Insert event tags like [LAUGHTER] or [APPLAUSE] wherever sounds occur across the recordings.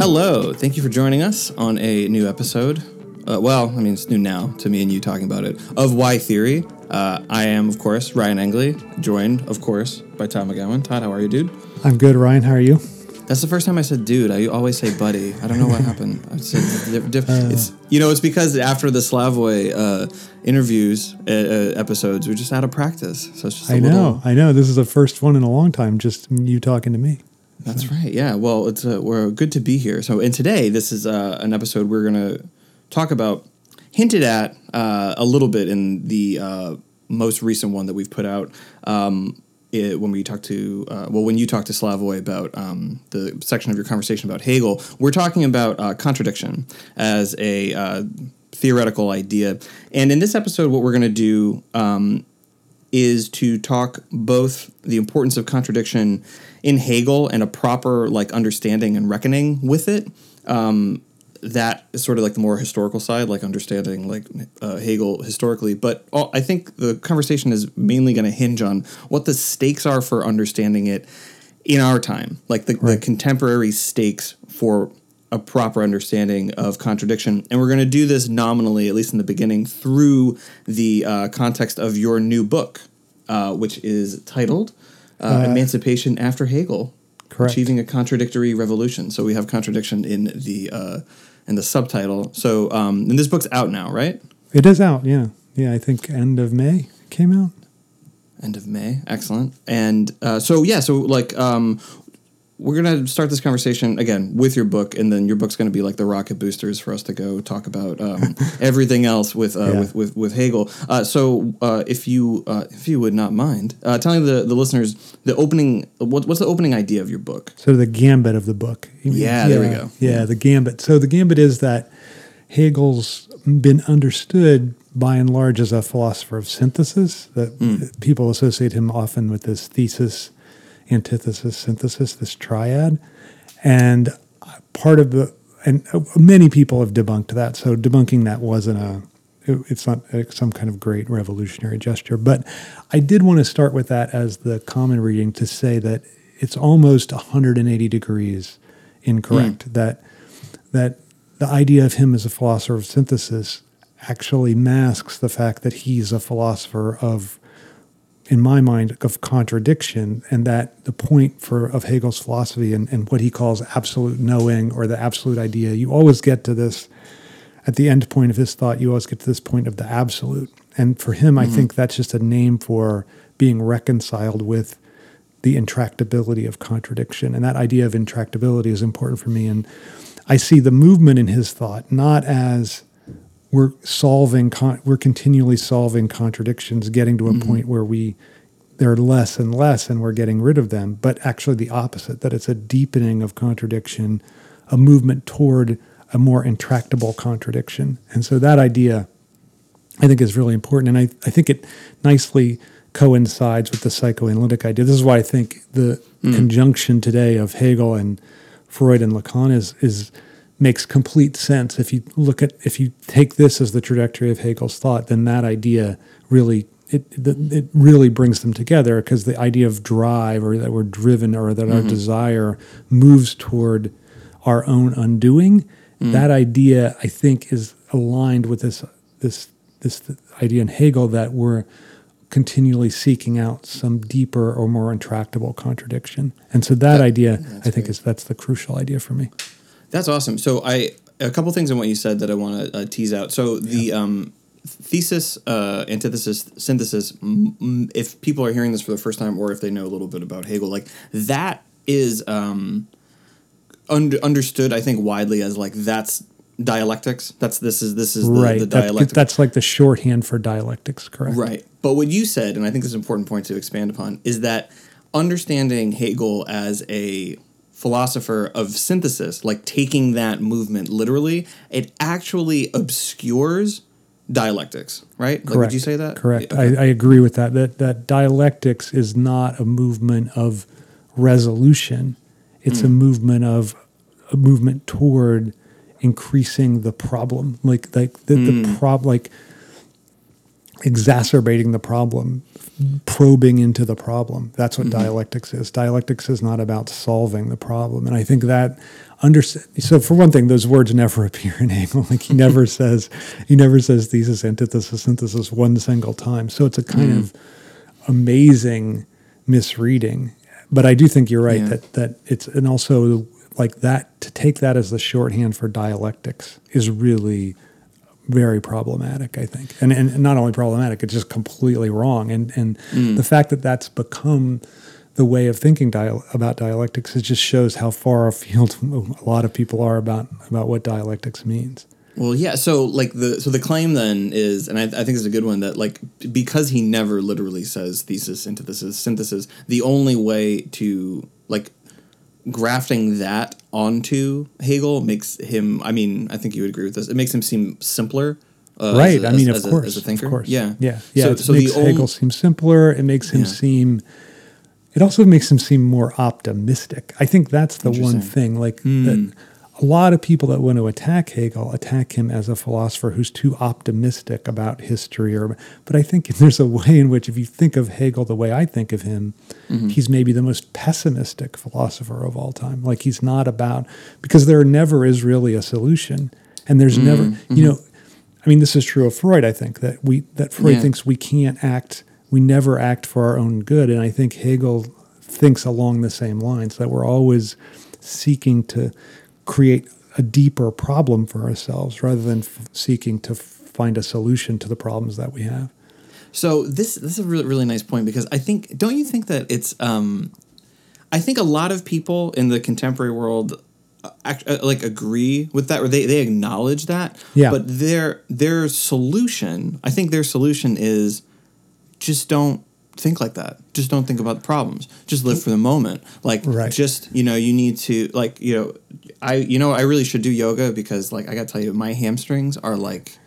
Hello, thank you for joining us on a new episode. Uh, well, I mean, it's new now to me and you talking about it of Why Theory. Uh, I am, of course, Ryan Engley, joined, of course, by Todd McGowan. Todd, how are you, dude? I'm good, Ryan. How are you? That's the first time I said dude. I always say buddy. I don't know what happened. I said diff- diff- it's you know it's because after the Slavoj uh, interviews uh, uh, episodes, we're just out of practice. So it's just a I little, I know. I know. This is the first one in a long time. Just you talking to me. That's right. Yeah. Well, it's uh, we're good to be here. So, and today this is uh, an episode we're going to talk about, hinted at uh, a little bit in the uh, most recent one that we've put out. Um, it, when we talked to, uh, well, when you talked to Slavoj about um, the section of your conversation about Hegel, we're talking about uh, contradiction as a uh, theoretical idea. And in this episode, what we're going to do um, is to talk both the importance of contradiction in Hegel and a proper like understanding and reckoning with it. Um, that is sort of like the more historical side, like understanding like uh, Hegel historically. But all, I think the conversation is mainly going to hinge on what the stakes are for understanding it in our time, like the, the contemporary stakes for a proper understanding of contradiction. And we're going to do this nominally, at least in the beginning, through the uh, context of your new book, uh, which is titled uh, Emancipation After Hegel. Correct. Achieving a contradictory revolution. So we have contradiction in the uh, in the subtitle. So um, and this book's out now, right? It is out. Yeah. Yeah. I think end of May came out. End of May. Excellent. And uh, so yeah, so like um, we're gonna start this conversation again with your book, and then your book's gonna be like the rocket boosters for us to go talk about um, [LAUGHS] everything else with, uh, Yeah. with with with Hegel. Uh, so uh, if you uh, if you would not mind uh, telling the the listeners the opening what, what's the opening idea of your book? So the gambit of the book. Yeah, there we go. Yeah, the gambit. So the gambit is that Hegel's been understood by and large as a philosopher of synthesis. That Hmm. people associate him often with this thesis, antithesis, synthesis, this triad, and part of the and many people have debunked that. So debunking that wasn't a it- it's not uh, some kind of great revolutionary gesture. But I did want to start with that as the common reading to say that it's almost 180 degrees incorrect. That that the idea of him as a philosopher of synthesis actually masks the fact that he's a philosopher of in my mind, of contradiction, and that the point for of Hegel's philosophy and, and what he calls absolute knowing or the absolute idea, you always get to this at the end point of his thought, you always get to this point of the absolute. And for him, I mm-hmm. think that's just a name for being reconciled with the intractability of contradiction. And that idea of intractability is important for me. And I see the movement in his thought not as we're solving, con- we're continually solving contradictions, getting to a mm-hmm. point where we they're less and less and we're getting rid of them, but actually the opposite, that it's a deepening of contradiction, a movement toward a more intractable contradiction. And so that idea, I think, is really important. And I, I think it nicely coincides with the psychoanalytic idea. This is why I think the mm. conjunction today of Hegel and Freud and Lacan is, is makes complete sense. If you look at, if you take this as the trajectory of Hegel's thought, then that idea really it, it really brings them together because the idea of drive or that we're driven or that our desire moves toward our own undoing. That idea, I think, is aligned with this this this idea in Hegel that we're continually seeking out some deeper or more intractable contradiction. And so that, idea, I think, is that's the crucial idea for me. That's awesome. So I a couple things in what you said that I want to uh, tease out. So the um, thesis, uh, antithesis, synthesis. M- m- if people are hearing this for the first time, or if they know a little bit about Hegel, like that is um, un- understood. I think widely as like that's dialectics. That's this is this is the, right. the That- dialectic. that's like the shorthand for dialectics, correct? Right. But what you said, and I think this is an important point to expand upon, is that understanding Hegel as a philosopher of synthesis, like taking that movement literally, it actually obscures dialectics, right? Like, would Correct. you say that? Correct. Okay. I, I agree with that. That that dialectics is not a movement of resolution. It's a Hmm. movement of a movement toward increasing the problem. Like like the, Hmm. the prob like exacerbating the problem, probing into the problem. That's what mm-hmm. dialectics is. Dialectics is not about solving the problem, and I think that under so for one thing, those words never [LAUGHS] appear in Hegel. Like he never [LAUGHS] says he never says thesis, antithesis, synthesis one single time. So it's a kind mm. of amazing misreading. But I do think you're right Yeah. that that it's and also like that to take that as the shorthand for dialectics is really very problematic, I think. And, and not only problematic, it's just completely wrong. And, and mm. the fact that that's become the way of thinking dial- about dialectics, it just shows how far [LAUGHS] afield a lot of people are about, about what dialectics means. Well, yeah. So, like the so the claim then is, and I, I think it's a good one that like because he never literally says thesis, antithesis, synthesis. The only way to like grafting that onto Hegel makes him. I mean, I think you would agree with this. It makes him seem simpler. Uh, right. as a- I mean, as, of as a- course. as a thinker. Of course. Yeah. Yeah. Yeah. So, it so makes the Hegel seem simpler. It makes him Yeah. seem. It also makes him seem more optimistic. I think that's the one thing. Like Hmm. that, a lot of people that want to attack Hegel attack him as a philosopher who's too optimistic about history. Or, but I think [LAUGHS] there's a way in which, if you think of Hegel the way I think of him, Mm-hmm. he's maybe the most pessimistic philosopher of all time. Like he's not about because there never is really a solution, and there's never, Mm-hmm. you know. I mean, this is true of Freud. I think that we that Freud Yeah. thinks we can't act, we never act for our own good, and I think Hegel thinks along the same lines that we're always seeking to create a deeper problem for ourselves rather than f- seeking to f- find a solution to the problems that we have. So this this is a really really nice point because I think don't you think that it's um, I think a lot of people in the contemporary world uh, act, uh, like agree with that or they, they acknowledge that Yeah. but their their solution I think their solution is just don't think like that just don't think about the problems just live for the moment like Right. just you know you need to like you know I you know I really should do yoga because like I got to tell you my hamstrings are like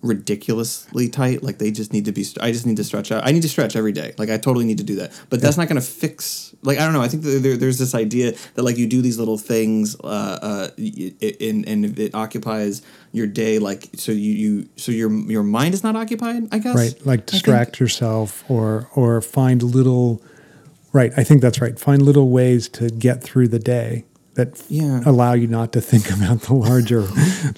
ridiculously tight. Like they just need to be. I just need to stretch out. I need to stretch every day. Like I totally need to do that. But that's not going to fix. Like I don't know. I think there, there's this idea that like you do these little things, uh, uh, and and it occupies your day. Like so you you so your your mind is not occupied. I guess right like distract yourself or or find little right i think that's right find little ways to get through the day that Yeah. allow you not to think [LAUGHS] about the larger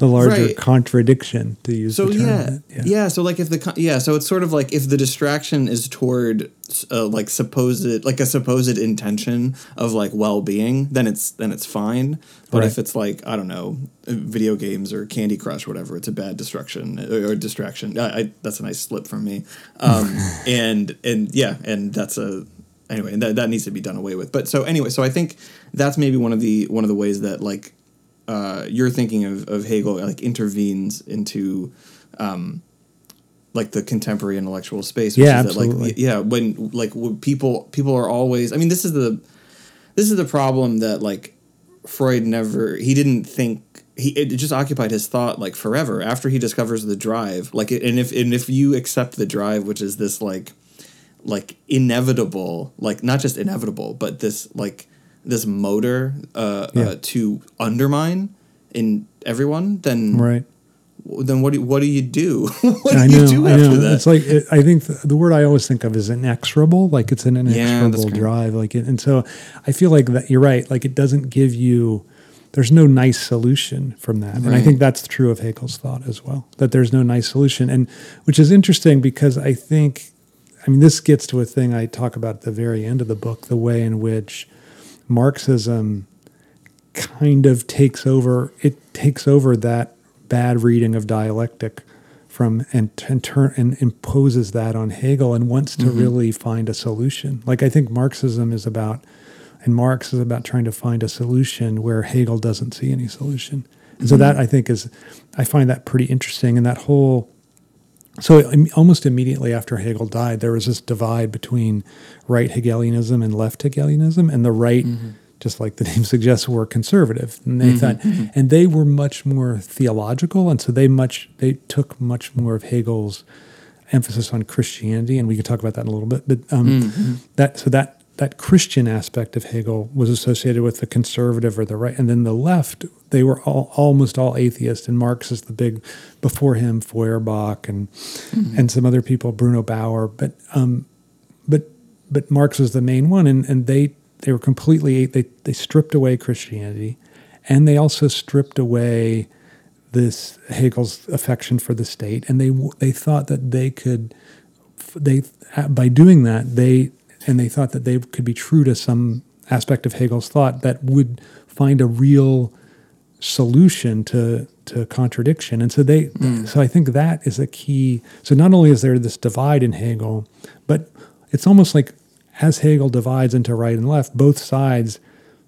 the larger Right. contradiction to use So term. yeah, yeah, So like if the yeah, so it's sort of like if the distraction is toward uh, like supposed like a supposed intention of like well being, then it's then it's fine. But if it's like I don't know, video games or Candy Crush, or whatever, it's a bad distraction or, or distraction. I, I, that's a nice slip from me. Um, [LAUGHS] and and yeah, and that's a anyway that that needs to be done away with. But so anyway, so I think that's maybe one of the one of the ways that like uh, you're thinking of, of Hegel like intervenes into um, like the contemporary intellectual space. Which Yeah, is that, like, absolutely. yeah, when like when people people are always. I mean, this is the this is the problem that like Freud never he didn't think he it just occupied his thought like forever after he discovers the drive like and if and if you accept the drive which is this like like inevitable like not just inevitable but this like this motor uh, Yeah. uh to undermine in everyone then right then what do what do you do [LAUGHS] what do I you do I after know. that It's like it, I think the, the word I always think of is inexorable. Like it's an inexorable great. drive. Like it, and so I feel like that you're right. Like it doesn't give you. There's no nice solution from that, and I think that's true of Hegel's thought as well. That there's no nice solution, and which is interesting because I think, I mean, this gets to a thing I talk about at the very end of the book, the way in which Marxism kind of takes over it takes over that bad reading of dialectic from and and turn and imposes that on Hegel and wants to mm-hmm. really find a solution. Like I think Marxism is about and Marx is about trying to find a solution where Hegel doesn't see any solution. And so mm-hmm. that I think is I find that pretty interesting and that whole so almost immediately after Hegel died, there was this divide between right Hegelianism and left Hegelianism, and the right, mm-hmm. just like the [LAUGHS] name suggests, were conservative. And they mm-hmm. thought, mm-hmm. and they were much more theological, and so they much they took much more of Hegel's emphasis on Christianity, and we could talk about that in a little bit. But um, that so that that Christian aspect of Hegel was associated with the conservative or the right, and then the left they were all almost all atheists, and Marx is the big before him Feuerbach and and some other people Bruno Bauer, but um, but but Marx was the main one, and, and they they were completely they they stripped away Christianity, and they also stripped away this Hegel's affection for the state, and they they thought that they could they by doing that they and they thought that they could be true to some aspect of Hegel's thought that would find a real solution to to contradiction and so they Hmm. so i think that is a key so not only is there this divide in hegel but it's almost like as hegel divides into right and left both sides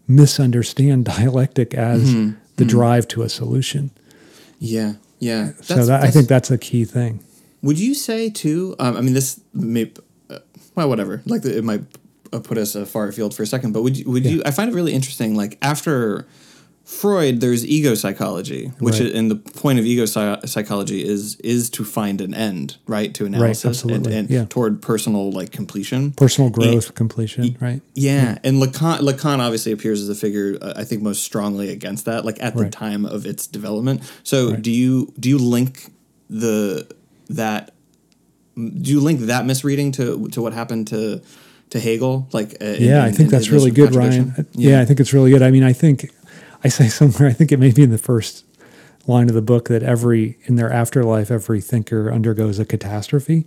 misunderstand [LAUGHS] dialectic as Mm-hmm. the drive to a solution Yeah, yeah. so that, i think that's a key thing Would you say too? Um, I mean, this may, well, whatever. Like it might uh, put us uh, far afield for a second, but would you, would you? I find it really interesting. Like after Freud, there's ego psychology, which Right. is, and the point of ego psy- psychology is is to find an end, right, to analysis and, absolutely, and yeah. toward personal like completion. personal growth completion right Yeah, and Lacan, Lacan obviously appears as a figure uh, I think most strongly against that, like at the Right. time of its development. So do you do you link the that do you link that misreading to to what happened to to Hegel? Like uh, in- Yeah, I think in that's this really good. Ryan. Yeah. I think it's really good. I mean, I think I say [LAUGHS] somewhere, I think it may be in the first line of the book that every in their afterlife, every thinker undergoes a catastrophe.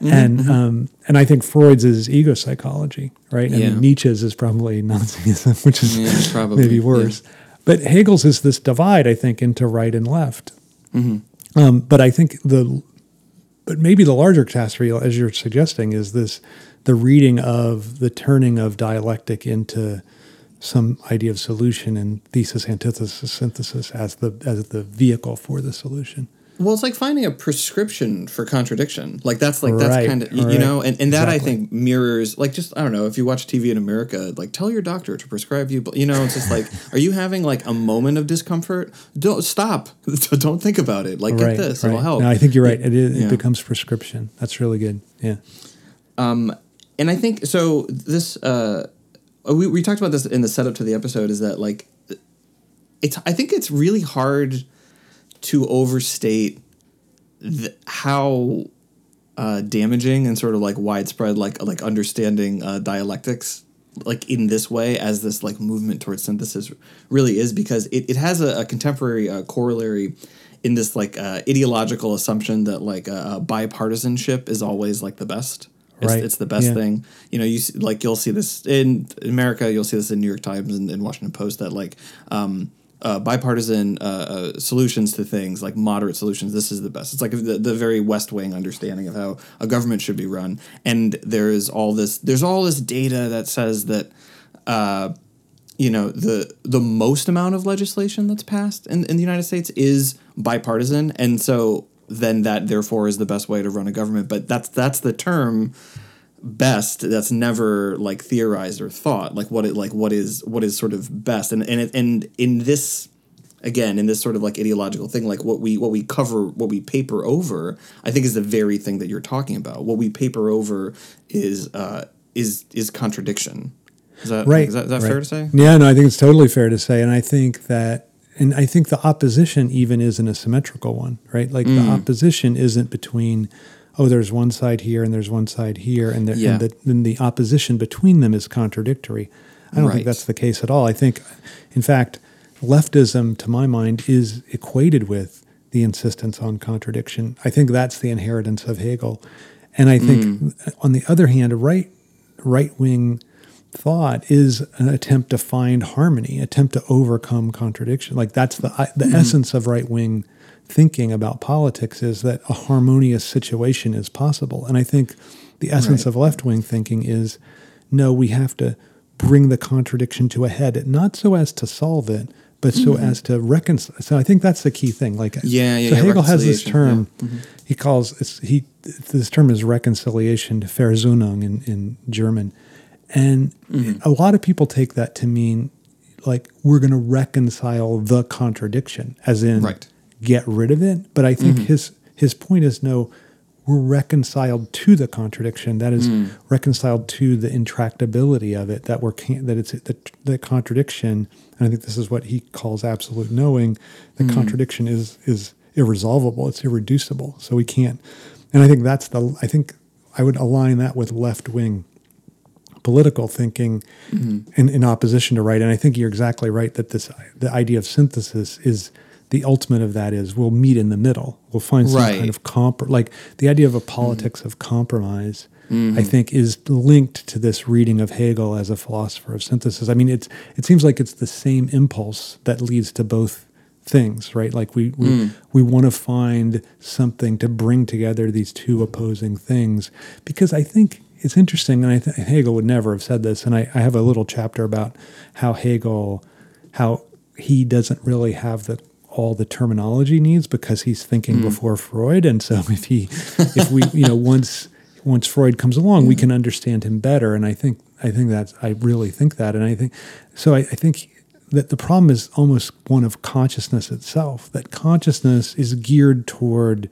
Mm-hmm, And um, and I think Freud's is ego psychology, right? And Yeah. Nietzsche's is probably [LAUGHS] Nazism, which is Yeah, probably, maybe yeah. worse. But Hegel's is this divide, I think, into right and left. Mm-hmm. Um, but I think the but maybe the larger catastrophe, as you're suggesting, is this the reading of the turning of dialectic into some idea of solution and thesis, antithesis, synthesis as the as the vehicle for the solution. Well, it's like finding a prescription for contradiction. Like that's like that's Right, kind of you right. know, and, and that I think mirrors like just I don't know if you watch TV in America, like tell your doctor to prescribe you. You know, it's just like, [LAUGHS] are you having like a moment of discomfort? Don't stop. [LAUGHS] Don't think about it. Like get this, it'll help. No, I think you're right. It, is, Yeah. it becomes prescription. That's really good. Yeah. and I think so. This uh, we we talked about this in the setup to the episode. Is that like it's? I think it's really hard to overstate th- how uh, damaging and sort of like widespread like like understanding uh, dialectics like in this way as this like movement towards synthesis really is because it, it has a, a contemporary uh, corollary in this like uh, ideological assumption that like bipartisanship is always like the best it's, Right. it's the best Yeah. thing you know you see, like you'll see this in america you'll see this in new york times and, and washington post that like um, uh, bipartisan uh, uh, solutions to things like moderate solutions this is the best. It's like the, the very west wing understanding of how a government should be run. And there's all this there's all this data that says that uh, you know the the most amount of legislation that's passed in, in the United States is bipartisan, and so then that therefore is the best way to run a government. But that's that's the term best that's never like theorized or thought like what it like what is what is sort of best and and it, and in this again in this sort of like ideological thing like what we what we cover what we paper over i think is the very thing that you're talking about what we paper over is uh is is contradiction is that right. is that, is that right. fair to say Yeah, no, I think it's totally fair to say, and I think that, and I think the opposition even isn't a symmetrical one, right? Like Mm. the opposition isn't between, oh, there's one side here and there's one side here, and, the, Yeah. and the, then the opposition between them is contradictory. I don't Right. think that's the case at all. I think, in fact, leftism, to my mind, is equated with the insistence on contradiction. I think that's the inheritance of Hegel, and I think, Mm. on the other hand, right right wing thought is an attempt to find harmony, attempt to overcome contradiction. Like that's the the essence of right wing thinking about politics is that a harmonious situation is possible. And I think the essence Right. of left wing thinking is no, we have to bring the contradiction to a head, not so as to solve it, but so as to reconcile. So I think that's the key thing. Like Yeah, yeah, So yeah, Hegel has this term. He calls it's, he this term is reconciliation, Versöhnung in in German, and Mm-hmm. a lot of people take that to mean like we're going to reconcile the contradiction, as in Right. Get rid of it. But I think Mm-hmm. his his point is no, we're reconciled to the contradiction. That is mm. reconciled to the intractability of it. That we're that it's the, the contradiction. And I think this is what he calls absolute knowing. The mm. contradiction is is irresolvable. It's irreducible. So we can't. And I think that's the. I think I would align that with left wing political thinking mm-hmm. in, in opposition to right. And I think you're exactly right that this the idea of synthesis is the ultimate of that is we'll meet in the middle. We'll find some Right. kind of comp like the idea of a politics of compromise. I mm-hmm. think is linked to this reading of Hegel as a philosopher of synthesis. I mean, it's it seems like it's the same impulse that leads to both things, right? Like we we, mm. we want to find something to bring together these two opposing things because I think it's interesting, and I think Hegel would never have said this. And I, I have a little chapter about how Hegel, how he doesn't really have the all the terminology needs because he's thinking mm. before Freud, and so if he, if we, you know, once once Freud comes along, we mm. can understand him better. And I think I think that's I really think that, and I think so. I, I think that the problem is almost one of consciousness itself. That consciousness is geared toward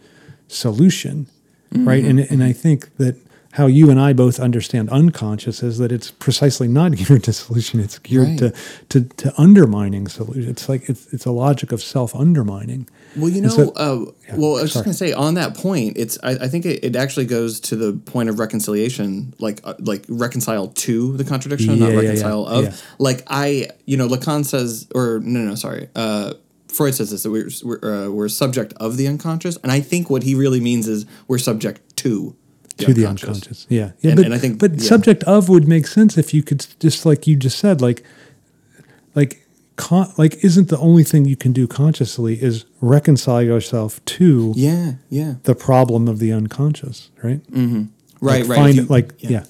solution, right? Mm-hmm. And and I think that how you and I both understand unconscious is that it's precisely not [LAUGHS] geared to solution. It's geared Right. to, to to undermining solution. It's like it's it's a logic of self undermining. Well, you know, so- uh, well, I was just going to say on that point, it's I, I think it, it actually goes to the point of reconciliation, like uh, like reconcile to the contradiction, Yeah, not yeah, yeah, reconcile of. yeah. Like I, you know, Lacan says, or no, no, sorry, uh, Freud says this that we're we're, uh, we're subject of the unconscious, and I think what he really means is we're subject to to the unconscious. Yeah, yeah. And- but, and I think- but yeah. subject of would make sense if you could just like you just said, like, like, con- like, isn't the only thing you can do consciously is reconcile yourself to Yeah, yeah, the problem of the unconscious, right? Mm, right, Like, right. Find you- it, like, yeah.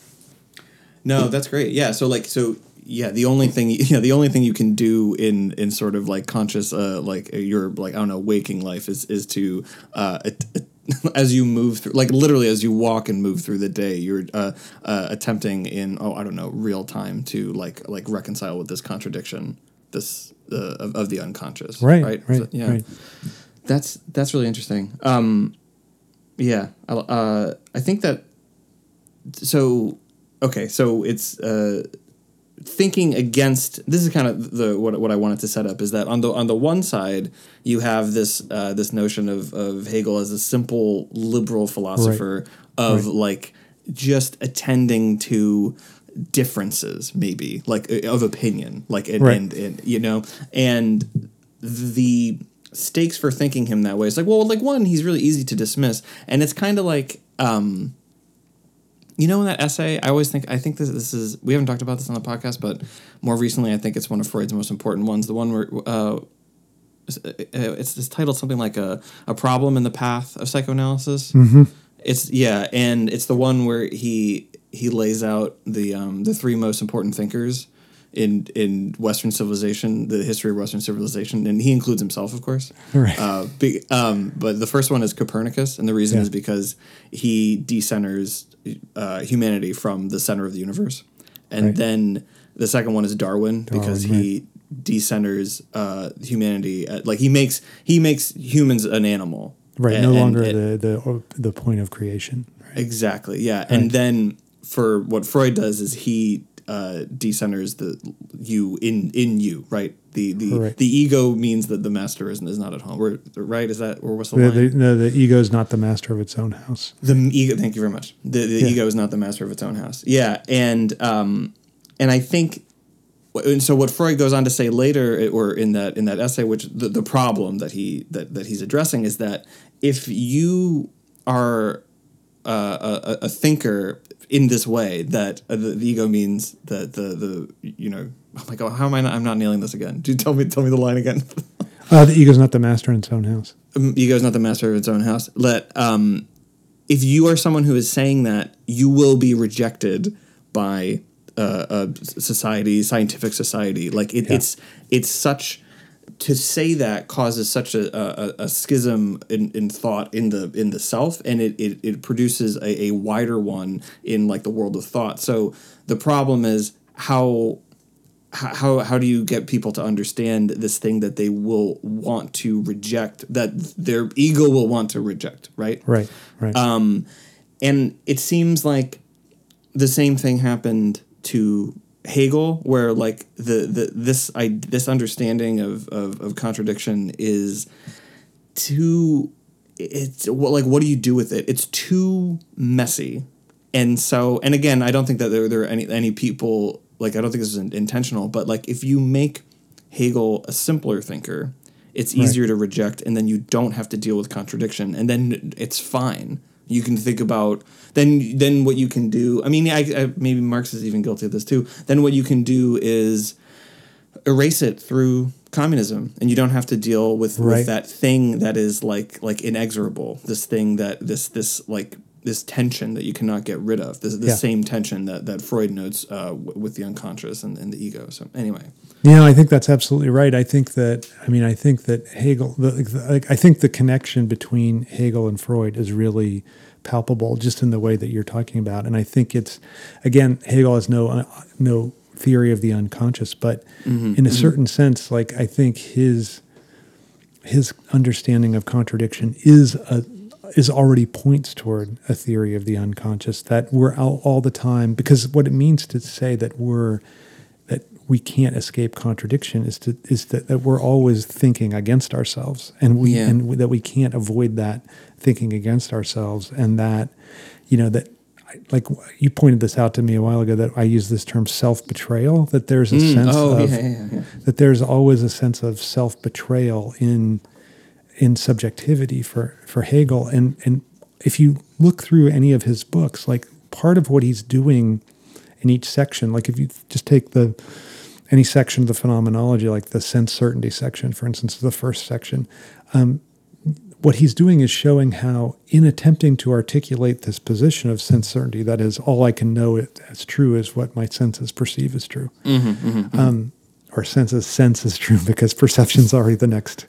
No, that's great. Yeah. So like so yeah, the only thing [LAUGHS] yeah, the only thing you can do in in sort of like conscious uh like your like I don't know waking life is is to uh at, [LAUGHS] as you move through like literally as you walk and move through the day you're uh, uh attempting in oh I don't know real time to like like reconcile with this contradiction this uh, of, of the unconscious right, right right, So, yeah right. that's that's really interesting. Um, yeah, I- uh, I think that. So, okay, so it's uh, thinking against. This is kind of the what what I wanted to set up is that on the on the one side you have this uh, this notion of of Hegel as a simple liberal philosopher of like just attending to differences maybe like uh, of opinion like and, Right. and, and you know and the stakes for thinking him that way is like well like one he's really easy to dismiss and it's kind of like um you know in that essay i always think i think this, this is we haven't talked about this on the podcast but more recently i think it's one of freud's most important ones the one where uh it's, uh, it's, it's titled something like a, a problem in the path of psychoanalysis. It's yeah and it's the one where he he lays out the um the three most important thinkers in in Western civilization, the history of Western civilization, and he includes himself, of course. Right. Uh, be, um, but the first one is Copernicus, and the reason Yeah. is because he decenters uh, humanity from the center of the universe, and Right. then the second one is Darwin, because Darwin, he decenters uh, humanity. At, like he makes he makes humans an animal. Right, And- no longer the the the point of creation. Right? Exactly. Yeah. And then for what Freud does is he uh, decenters the you in in you, right? The the Correct. the ego means that the master is, is not at home. We're, right? Is that or what's the The, line? the, no, the ego is not the master of its own house. The ego. Thank you very much. The, the Yeah. ego is not the master of its own house. Yeah, and um, and I think, and so what Freud goes on to say later, or in that in that essay, which the, the problem that he that that he's addressing is that if you are uh, a, a thinker in this way, that uh, the, the ego means that the the you know. Oh my god! How am I? Not, I'm not nailing this again. Do you tell me? Tell me the line again. [LAUGHS] Uh, the ego is not the master in its own house. um, ego is not the master of its own house. Let um, if you are someone who is saying that, you will be rejected by uh, a society, scientific society. Like it, Yeah. it's it's such to say that causes such a, a, a schism in, in thought in the in the self, and it it, it produces a, a wider one in like the world of thought. So the problem is how how how do you get people to understand this thing that they will want to reject that their ego will want to reject right Right. Right. um, and it seems like the same thing happened to Hegel, where like the, the this I this understanding of, of, of contradiction is too it's well, like what do you do with it? It's too messy, and so and again, I don't think that there there are any any people like I don't think this is in- intentional, but like if you make Hegel a simpler thinker, it's easier to reject, and then you don't have to deal with contradiction, and then it's fine. You can think about then then what you can do. I mean, I, I maybe Marx is even guilty of this too. Then what you can do is erase it through communism and you don't have to deal with, Right. with that thing that is like like inexorable this thing that this this like this tension that you cannot get rid of this the Yeah. same tension that that freud notes uh, w- with the unconscious and, and the ego so anyway Yeah, I think that's absolutely right. I think that I mean I think that Hegel, the, the, I think the connection between Hegel and Freud is really palpable, just in the way that you're talking about. And I think it's again Hegel has no uh, no theory of the unconscious, but in a certain sense, like I think his his understanding of contradiction is a is already points toward a theory of the unconscious that we're all, all the time because what it means to say that we're we can't escape contradiction is to is that, that we're always thinking against ourselves and we Yeah. and that we can't avoid that thinking against ourselves and that you know that like you pointed this out to me a while ago that I use this term self betrayal that there's a mm. sense oh of yeah, yeah. that there's always a sense of self betrayal in in subjectivity for for Hegel and and if you look through any of his books like part of what he's doing in each section like if you just take the any section of the phenomenology like the sense certainty section for instance the first section. Um, what he's doing is showing how in attempting to articulate this position of sense certainty that is all i can know it as true is what my senses perceive as true. Um, or senses sense is true [LAUGHS] because perception's already the next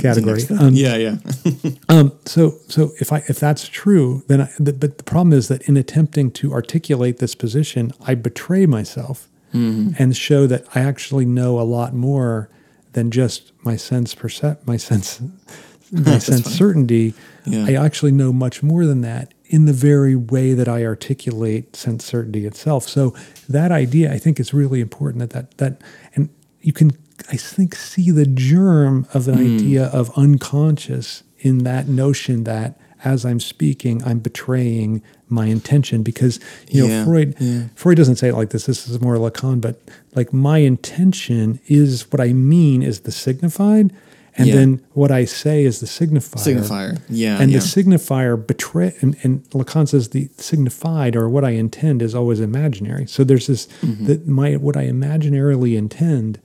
category. um, yeah yeah. [LAUGHS] um, so, so if I if that's true, then I, the, but the problem is that in attempting to articulate this position, I betray myself Mm-hmm. and show that I actually know a lot more than just my sense percep my sense [LAUGHS] my sense certainty. Yeah. I actually know much more than that in the very way that I articulate sense certainty itself. So that idea, I think, is really important. That that that and you can, I think, see the germ of an mm. idea of unconscious in that notion that as I'm speaking, I'm betraying my intention because you know Yeah, Freud. yeah. Freud doesn't say it like this. This is more Lacan, but like my intention is what I mean is the signified, and Yeah. then what I say is the signifier. signifier yeah And the signifier betray, and, and Lacan says the signified or what I intend is always imaginary. So there's this Mm-hmm. that my what I imaginarily intend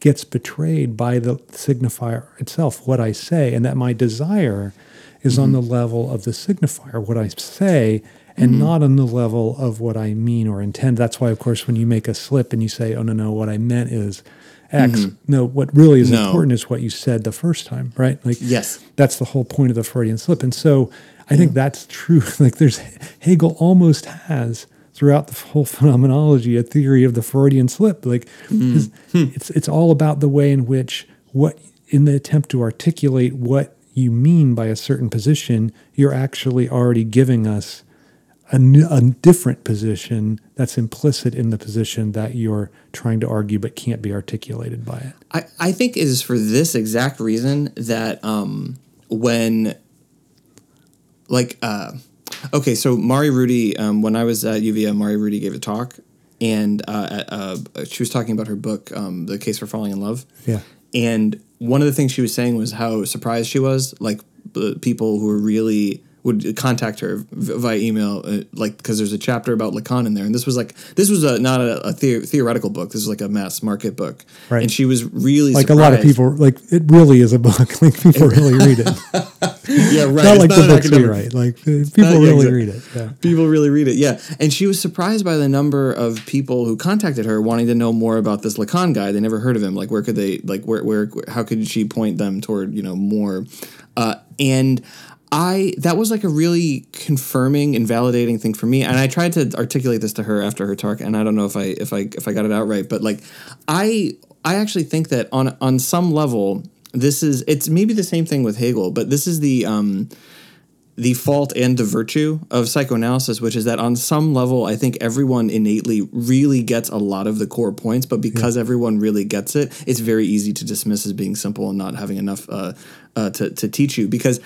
gets betrayed by the signifier itself, what I say, and that my desire is on the Mm-hmm. level of the signifier, what I say, and not on the level of what I mean or intend. That's why, of course, when you make a slip and you say, "Oh no, no, what I meant is." X. No, what really is Mm-hmm. No. important is what you said the first time, right? Like, Yes. that's the whole point of the Freudian slip. And so I think that's true. [LAUGHS] Like there's Hegel almost has throughout the whole [LAUGHS] phenomenology a theory of the Freudian slip. Like his- it's it's all about the way in which what in the attempt to articulate what you mean by a certain position, you're actually already giving us a, new, a different position that's implicit in the position that you're trying to argue but can't be articulated by it. I, I think it is for this exact reason that um, when like uh, okay so Mari Ruti um, when I was at UVM Mari Ruti gave a talk and uh, uh, she was talking about her book um, The Case for Falling in Love Yeah. And one of the things she was saying was how surprised she was like people who were really would contact her via email uh, like because there's a chapter about Lacan in there and this was like this was a, not a, a the- theoretical book this was like a mass market book Right. and she was really Like a lot of people, like it really is a book. [LAUGHS] Like people really read it. [LAUGHS] yeah right not It's like the an books we write. Like uh, people yeah, really exact- read it. Yeah. People really read it, yeah. And she was surprised by the number of people who contacted her wanting to know more about this Lacan guy. They never heard of him. Like, where could they, like, where, where, how could she point them toward, you know, more? Uh, and I that was like a really confirming and validating thing for me, and I tried to articulate this to her after her talk, and I don't know if I if I if I got it out right, but like I I actually think that on on some level this is it's maybe the same thing with Hegel, but this is the um, the fault and the virtue of psychoanalysis, which is that on some level, I think everyone innately really gets a lot of the core points, but because yeah. everyone really gets it, it's very easy to dismiss as being simple and not having enough uh, uh, to, to teach you. Because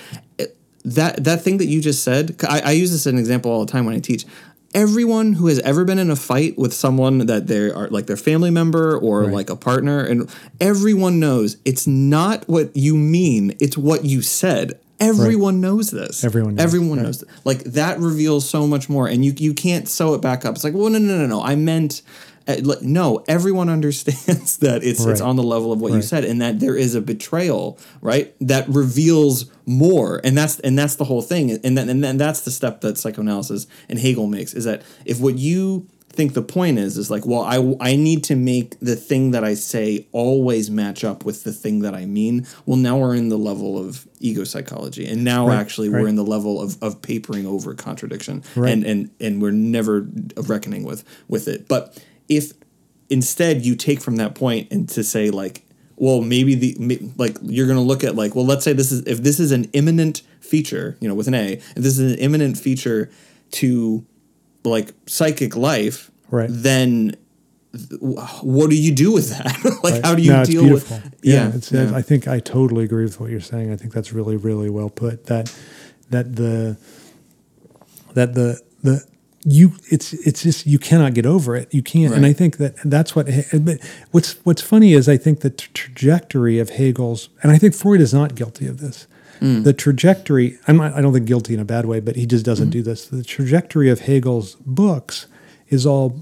that that thing that you just said, I, I use this as an example all the time when I teach everyone who has ever been in a fight with someone that they are like their family member or right. like a partner and everyone knows it's not what you mean it's what you said Everyone right. knows this. Everyone knows. Everyone right. knows. This. Like that reveals so much more, and you you can't sew it back up. It's like, well, no, no, no, no. I meant. Uh, no, everyone [LAUGHS] understands that it's right. it's on the level of what you said, and that there is a betrayal, right? That reveals more, and that's and that's the whole thing, and then and then that's the step that psychoanalysis and Hegel makes is that if what you think the point is is like well I, I need to make the thing that i say always match up with the thing that i mean well now we're in the level of ego psychology and now right, actually right. we're in the level of, of papering over contradiction right. and, and and we're never reckoning with with it but if instead you take from that point and to say like well maybe the like you're going to look at like well let's say this is if this is an immanent feature you know with an a if this is an immanent feature to like psychic life, right. then what do you do with that? [LAUGHS] like, right. how do you no, deal with? Yeah, yeah, yeah, I think I totally agree with what you're saying. I think that's really, really well put. That that the that the the you it's it's just you cannot get over it. You can't, right. and I think that that's what. but What's what's funny is I think the trajectory of Hegel's, and I think Freud is not guilty of this. Mm. The trajectory, I'm not, I don't think guilty in a bad way, but he just doesn't mm do this. The trajectory of Hegel's books is all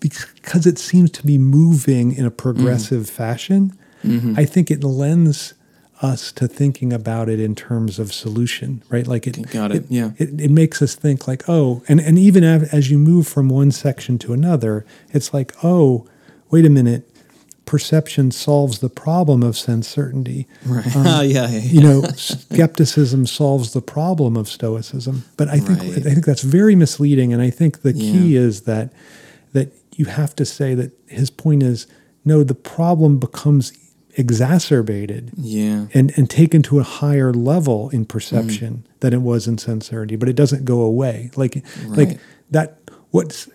because it seems to be moving in a progressive mm. fashion. Mm-hmm. I think it lends us to thinking about it in terms of solution, right? Like it, got it, it yeah. It, it makes us think like, oh, and and even as you move from one section to another, it's like, oh, wait a minute, perception solves the problem of sense certainty. Right. Um, [LAUGHS] yeah, yeah, yeah, You know, skepticism solves the problem of stoicism. But I think right. I think that's very misleading. And I think the key yeah. is that that you have to say that his point is no, the problem becomes exacerbated yeah and and taken to a higher level in perception mm. than it was in sense certainty but it doesn't go away like right. like that what's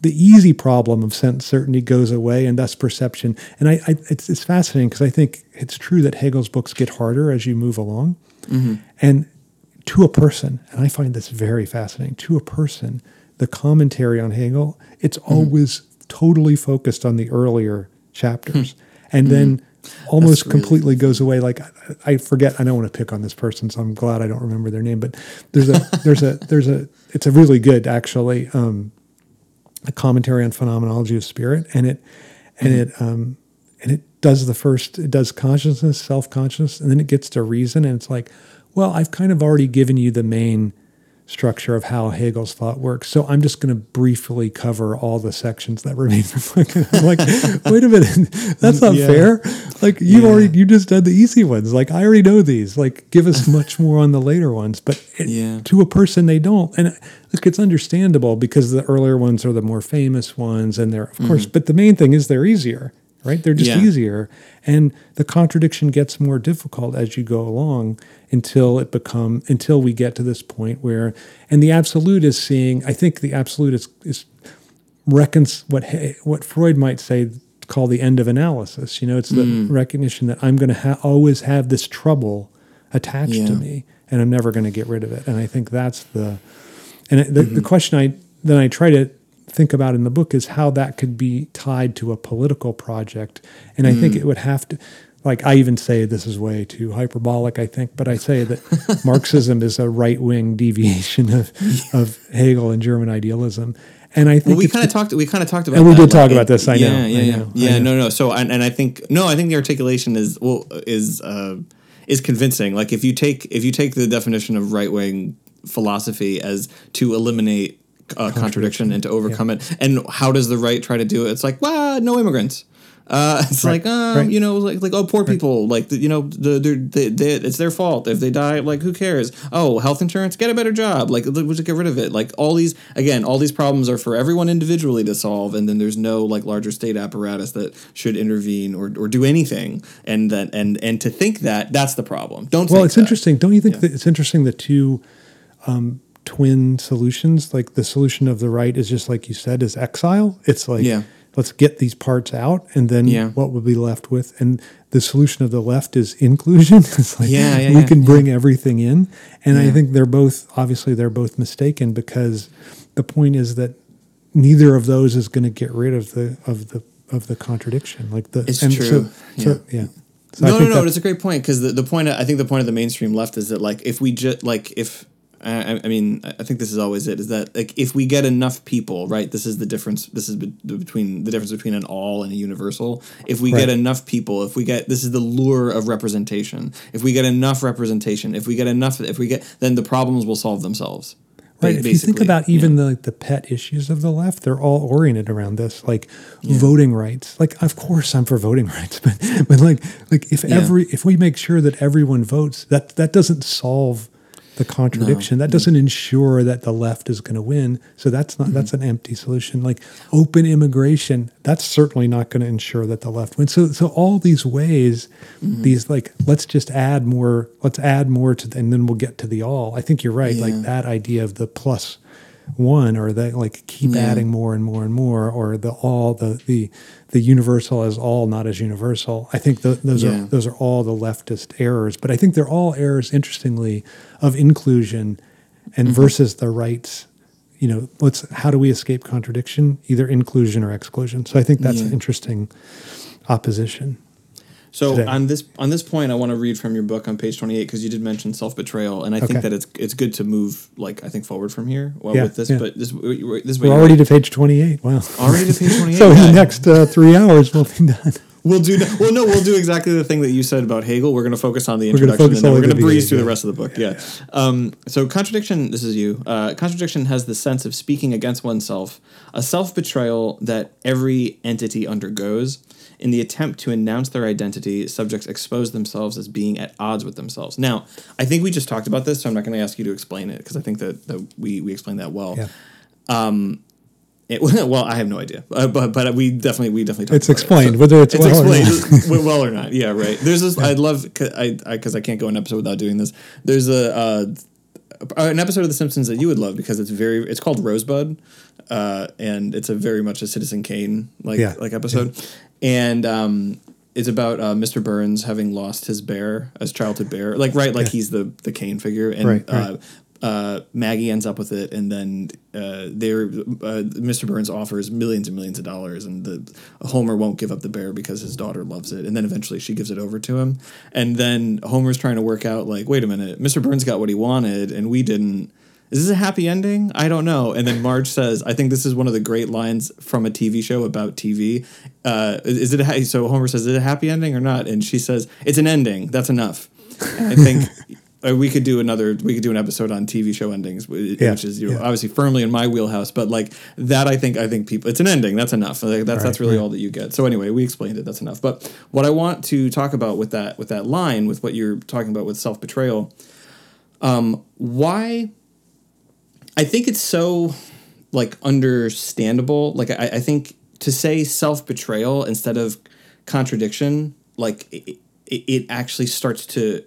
the easy problem of sense certainty goes away and thus perception. And I, I it's, it's fascinating because I think it's true that Hegel's books get harder as you move along. Mm-hmm. And to a person, and I find this very fascinating, to a person, the commentary on Hegel, it's mm-hmm. always totally focused on the earlier chapters. Hmm. and mm-hmm. then almost really completely goes away. Like I, I forget, I don't want to pick on this person, so I'm glad I don't remember their name. But there's a [LAUGHS] there's a there's a it's a really good actually um, a commentary on phenomenology of spirit, and it and it um, and it does the first it does consciousness, self consciousness, and then it gets to reason, and it's like, well, I've kind of already given you the main structure of how Hegel's thought works. So I'm just going to briefly cover all the sections that remain. [LAUGHS] I'm like, wait a minute, [LAUGHS] that's not yeah. fair. Like you yeah. already, you just did the easy ones. Like I already know these. Like give us [LAUGHS] much more on the later ones. But it, yeah. to a person, they don't. And look, it's understandable because the earlier ones are the more famous ones, and they're of mm-hmm. course. But the main thing is they're easier right? They're just yeah. easier. And the contradiction gets more difficult as you go along until it become until we get to this point where and the absolute is seeing I think the absolute is is reckons what what Freud might say call the end of analysis. You know, it's the mm. recognition that I'm going to ha- always have this trouble attached yeah. to me and I'm never going to get rid of it. And I think that's the and the, mm-hmm. the question I then I try to think about in the book is how that could be tied to a political project. And I mm. think it would have to, like, I even say this is way too hyperbolic, I think, but I say that [LAUGHS] Marxism is a right wing deviation of, [LAUGHS] of Hegel and German idealism. And I think well, we kind of talked. We kind of talked about. And we that, did talk about this. I yeah, know. Yeah, yeah, know, yeah. No, no. So, and, and I think no. I think the articulation is well is uh, is convincing. Like if you take if you take the definition of right wing philosophy as to eliminate uh, contradiction and to overcome yeah. it. And how does the right try to do it? It's like, well, no immigrants. Uh, [LAUGHS] it's Right, like, um, right. you know, like like oh, poor people, like the, you know, the, they're, they, they, it's their fault if they die. Like, who cares? Oh, health insurance, get a better job. Like, we'll just get rid of it. Like, all these again, all these problems are for everyone individually to solve, and then there's no like larger state apparatus that should intervene or, or do anything. And that and and to think that that's the problem. Don't. Well, it's that. interesting. Don't you think that it's interesting that two um, twin solutions, like the solution of the right is just like you said, is exile. It's like Yeah. let's get these parts out, and then Yeah. what we'll be left with. And the solution of the left is inclusion. [LAUGHS] it's like Yeah, yeah, we can bring everything in, and I think they're both obviously they're both mistaken because the point is that neither of those is going to get rid of the of the of the contradiction. Like the It's true. So, so, yeah. So I no, no, no. It's a great point because the, the point I think the point of the mainstream left is that like if we just like if I, I mean I think this is always it is that like if we get enough people right this is the difference this is be- between the difference between an all and a universal if we get enough people if we get this is the lure of representation if we get enough representation if we get enough if we get then the problems will solve themselves Right. ba- If you think about even Yeah. the like the pet issues of the left, they're all oriented around this, like voting rights. Like, of course, I'm for voting rights, [LAUGHS] but but like like if Yeah. every if we make sure that everyone votes, that that doesn't solve the contradiction. That doesn't ensure that the left is going to win. So that's not that's Mm-hmm. an empty solution. Like open immigration, that's certainly not going to ensure that the left wins. So so all these ways, Mm-hmm. these like let's just add more. Let's add more to, the, and then we'll get to the all. I think you're right. Yeah. Like that idea of the plus one or the like keep Yeah. adding more and more and more or the all the the the universal as all not as universal i think tho- those Yeah. are those are all the leftist errors but i think they're all errors interestingly of inclusion and Mm-hmm. versus the rights you know let's how do we escape contradiction either inclusion or exclusion so i think that's an interesting opposition So today. on this on this point, I want to read from your book on page twenty eight because you did mention self betrayal, and I think that it's it's good to move like I think forward from here well, Yeah, with this. yeah. But this this we're already to page 28 wow already to page [LAUGHS] twenty eight. so in the next uh, three hours we'll be done we'll do well. No, we'll do exactly the thing that you said about Hegel. We're going to focus on the introduction, and then we're going to breeze through the rest of the book. Yeah. Um, so contradiction. This is you. Uh, contradiction has the sense of speaking against oneself, a self betrayal that every entity undergoes. In the attempt to announce their identity, subjects expose themselves as being at odds with themselves. Now, I think we just talked about this, so I'm not going to ask you to explain it because I think that, that we, we explained that well. yeah It, [LAUGHS] well, I have no idea, uh, but but we definitely we definitely talked It's about it. explained, whether it's it's well or explained [LAUGHS] well or not. Yeah, right. There's this. I'd love cause I because I, can't go an episode without doing this. There's a uh, an episode of The Simpsons that you would love because it's very. It's called Rosebud, uh, and it's a very much a Citizen Kane like Yeah. like episode, and um, it's about uh, Mr. Burns having lost his bear, as childhood bear. Like right, like he's the the Kane figure, and Right, right. uh, Maggie ends up with it, and then uh, they're uh, Mr. Burns offers millions and millions of dollars, and the Homer won't give up the bear because his daughter loves it, and then eventually she gives it over to him, and then Homer's trying to work out like, wait a minute, Mr. Burns got what he wanted, and we didn't. Is this a happy ending? I don't know. And then Marge says, I think this is one of the great lines from a TV show about TV. Uh, is it a, so Homer says, is it a happy ending or not? And she says, it's an ending. That's enough. I think uh, we could do another. We could do an episode on TV show endings, wh- Yeah, which is you know, yeah. obviously firmly in my wheelhouse. But like that, I think I think people. It's an ending. That's enough. Like, that's that's really right. all that you get. So anyway, we explained it. That's enough. But what I want to talk about with that with that line with what you're talking about with self betrayal, um, why? I think it's so like understandable. Like I, I think to say self betrayal instead of contradiction, like it, it actually starts to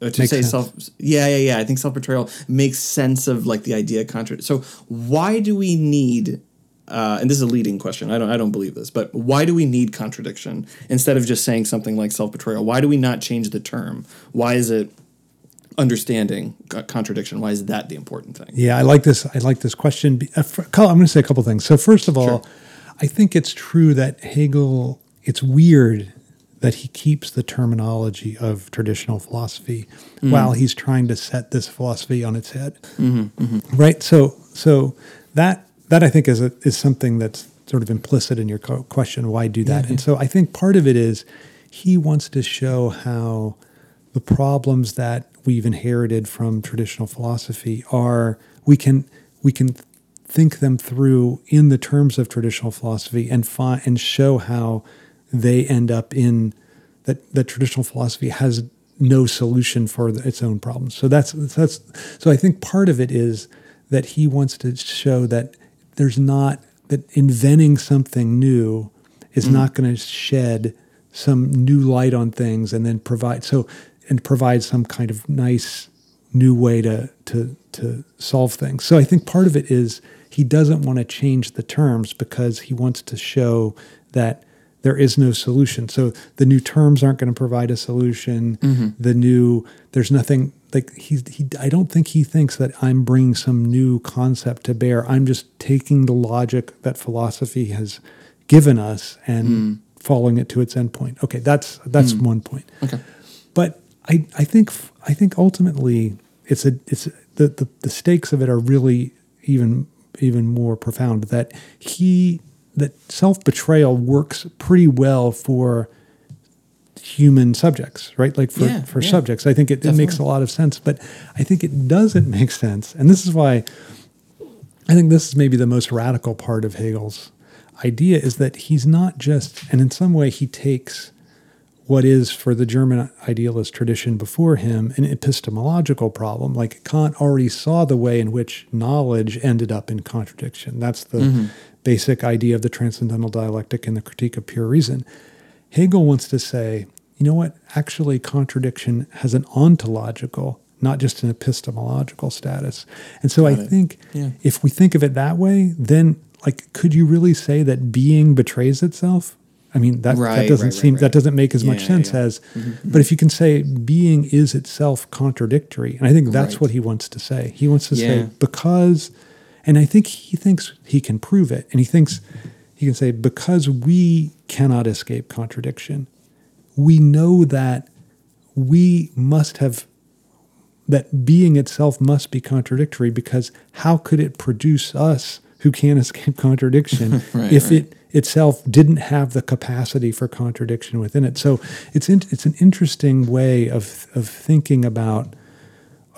to Makes say sense. self. Yeah, yeah, yeah. I think self betrayal makes sense of like the idea of contra. So why do we need? Uh, and this is a leading question. I don't. I don't believe this, but why do we need contradiction instead of just saying something like self betrayal? Why do we not change the term? Why is it understanding contradiction? Why is that the important thing? Yeah, I like this. I like this question. Uh, I'm going to say a couple things. So first of all, Sure. I think it's true that Hegel. It's weird that he keeps the terminology of traditional philosophy while mm-hmm. he's trying to set this philosophy on its head. Mm-hmm, mm-hmm. Right. So so that that I think is a, is something that's sort of implicit in your co- question. Why do that? And so I think part of it is he wants to show how the problems that we've inherited from traditional philosophy are we can we can think them through in the terms of traditional philosophy and find and show how they end up in that that traditional philosophy has no solution for its own problems. So that's that's so I think part of it is that he wants to show that there's not that inventing something new is not going to shed some new light on things and then provide so and provide some kind of nice new way to to to solve things. So I think part of it is he doesn't want to change the terms because he wants to show that there is no solution. So the new terms aren't going to provide a solution. Mm-hmm. The new there's nothing like he he I don't think he thinks that I'm bringing some new concept to bear. I'm just taking the logic that philosophy has given us and hmm. following it to its endpoint. Okay, that's that's hmm. one point. Okay. But I, I think I think ultimately it's a it's the, the the stakes of it are really even even more profound that he that self betrayal works pretty well for human subjects, right? Like for, Yeah, for yeah. subjects. I think it, it makes a lot of sense. But I think it doesn't make sense. And this is why I think this is maybe the most radical part of Hegel's idea is that he's not just, and in some way he takes what is for the German idealist tradition before him an epistemological problem. Like Kant already saw the way in which knowledge ended up in contradiction. That's the mm-hmm. Basic idea of the transcendental dialectic and the critique of pure reason. Hegel wants to say, you know what? Actually, contradiction has an ontological, not just an epistemological status. And so I it. think Yeah. if we think of it that way, then like, could you really say that being betrays itself? I mean, that, that doesn't right, right, seem that doesn't make as much Yeah, sense yeah. as. Mm-hmm. But if you can say being is itself contradictory, and I think that's Right. what he wants to say. He wants to say because, and I think he thinks he can prove it, and he thinks he can say because we cannot escape contradiction, we know that we must have that being itself must be contradictory because how could it produce us who can't escape contradiction [LAUGHS] Right, if right. it itself didn't have the capacity for contradiction within it so it's in, it's an interesting way of of thinking about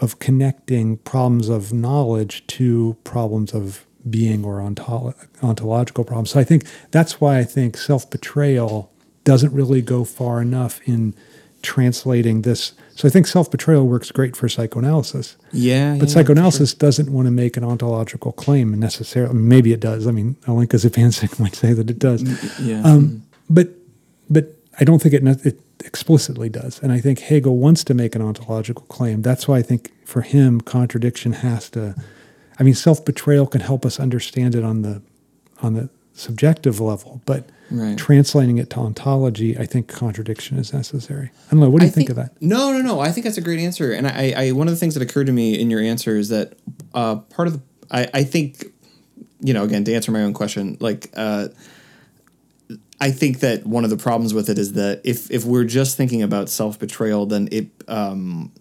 of connecting problems of knowledge to problems of being or ontolo- ontological problems so i think that's why i think self-betrayal doesn't really go far enough in translating this so i think self-betrayal works great for psychoanalysis Yeah. but yeah, psychoanalysis doesn't want to make an ontological claim necessarily. Maybe it does. I mean, Alenka Zupančič [LAUGHS] might say that it does. Yeah. Um, but but I don't think it, it explicitly does. And I think Hegel wants to make an ontological claim. That's why I think for him, contradiction has to. I mean, self betrayal can help us understand it on the on the subjective level, but Right. translating it to ontology, I think contradiction is necessary. I don't know. What do you I think, of that? No, no, no. I think that's a great answer. And I, I one of the things that occurred to me in your answer is that uh, part of the, I, I think, you know, again, to answer my own question, like, uh, I think that one of the problems with it is that if if we're just thinking about self betrayal, then it, um,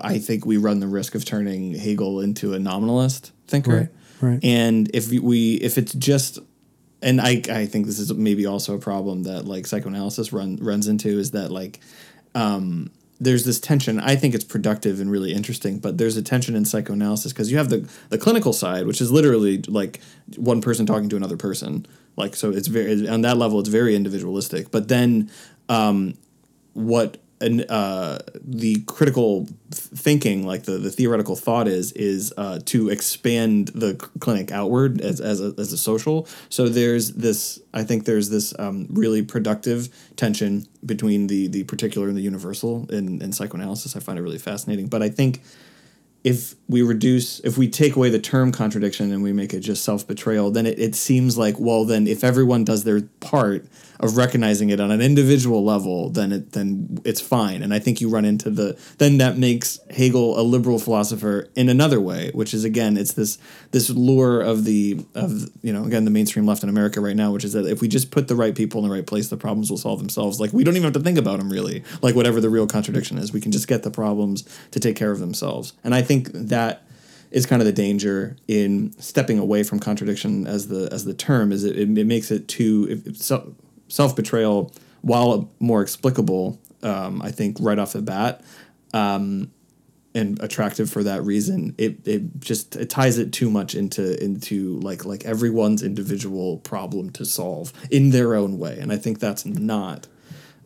I think we run the risk of turning Hegel into a nominalist thinker. Right, right. And if we- if it's just and I I think this is maybe also a problem that like psychoanalysis run runs into is that like um there's this tension. I think it's productive and really interesting, but there's a tension in psychoanalysis because you have the the clinical side, which is literally like one person talking to another person. Like so, it's very on that level, it's very individualistic. But then, um, what an, uh, the critical thinking, like the, the theoretical thought is, is uh, to expand the clinic outward as, as, a, as a social. So there's this, I think there's this um, really productive tension between the, the particular and the universal in, in psychoanalysis. I find it really fascinating. But I think if we reduce if we take away the term contradiction and we make it just self-betrayal then it, it seems like well then if everyone does their part of recognizing it on an individual level then it then it's fine. And i think you run into the then that makes hegel a liberal philosopher in another way which is again it's this this lure of the of you know again the mainstream left in america right now which is that if we just put the right people in the right place the problems will solve themselves. Like we don't even have to think about them really. Like whatever the real contradiction is we can just get the problems to take care of themselves. And i think that is kind of the danger in stepping away from contradiction as the as the term is it, it, it makes it too self, self-betrayal while more explicable um, i think right off the bat um, and attractive for that reason. It it just it ties it too much into into like like everyone's individual problem to solve in their own way, and I think that's not.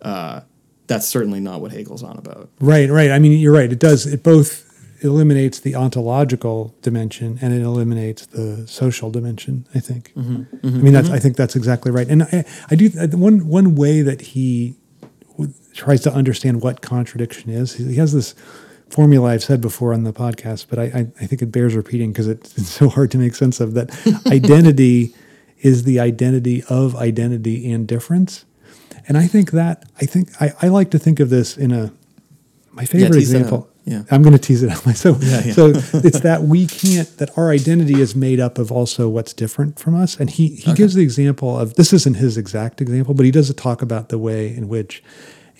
Uh, that's certainly not what Hegel's on about. Right, right. I mean, you're right. It does. It both eliminates the ontological dimension and it eliminates the social dimension. I think. Mm-hmm. I mean, that's. I think that's exactly right. And I, I do one one way that he tries to understand what contradiction is. He has this formula I've said before on the podcast, but I I, I think it bears repeating because it's, it's so hard to make sense of. That [LAUGHS] identity is the identity of identity and difference. And I think that I think I, I like to think of this in a my favorite it example. Yeah. I'm going to tease it out. [LAUGHS] So, Yeah, yeah. so it's that we can't that our identity is made up of also what's different from us. And he he gives the example of this isn't his exact example, but he does talk about the way in which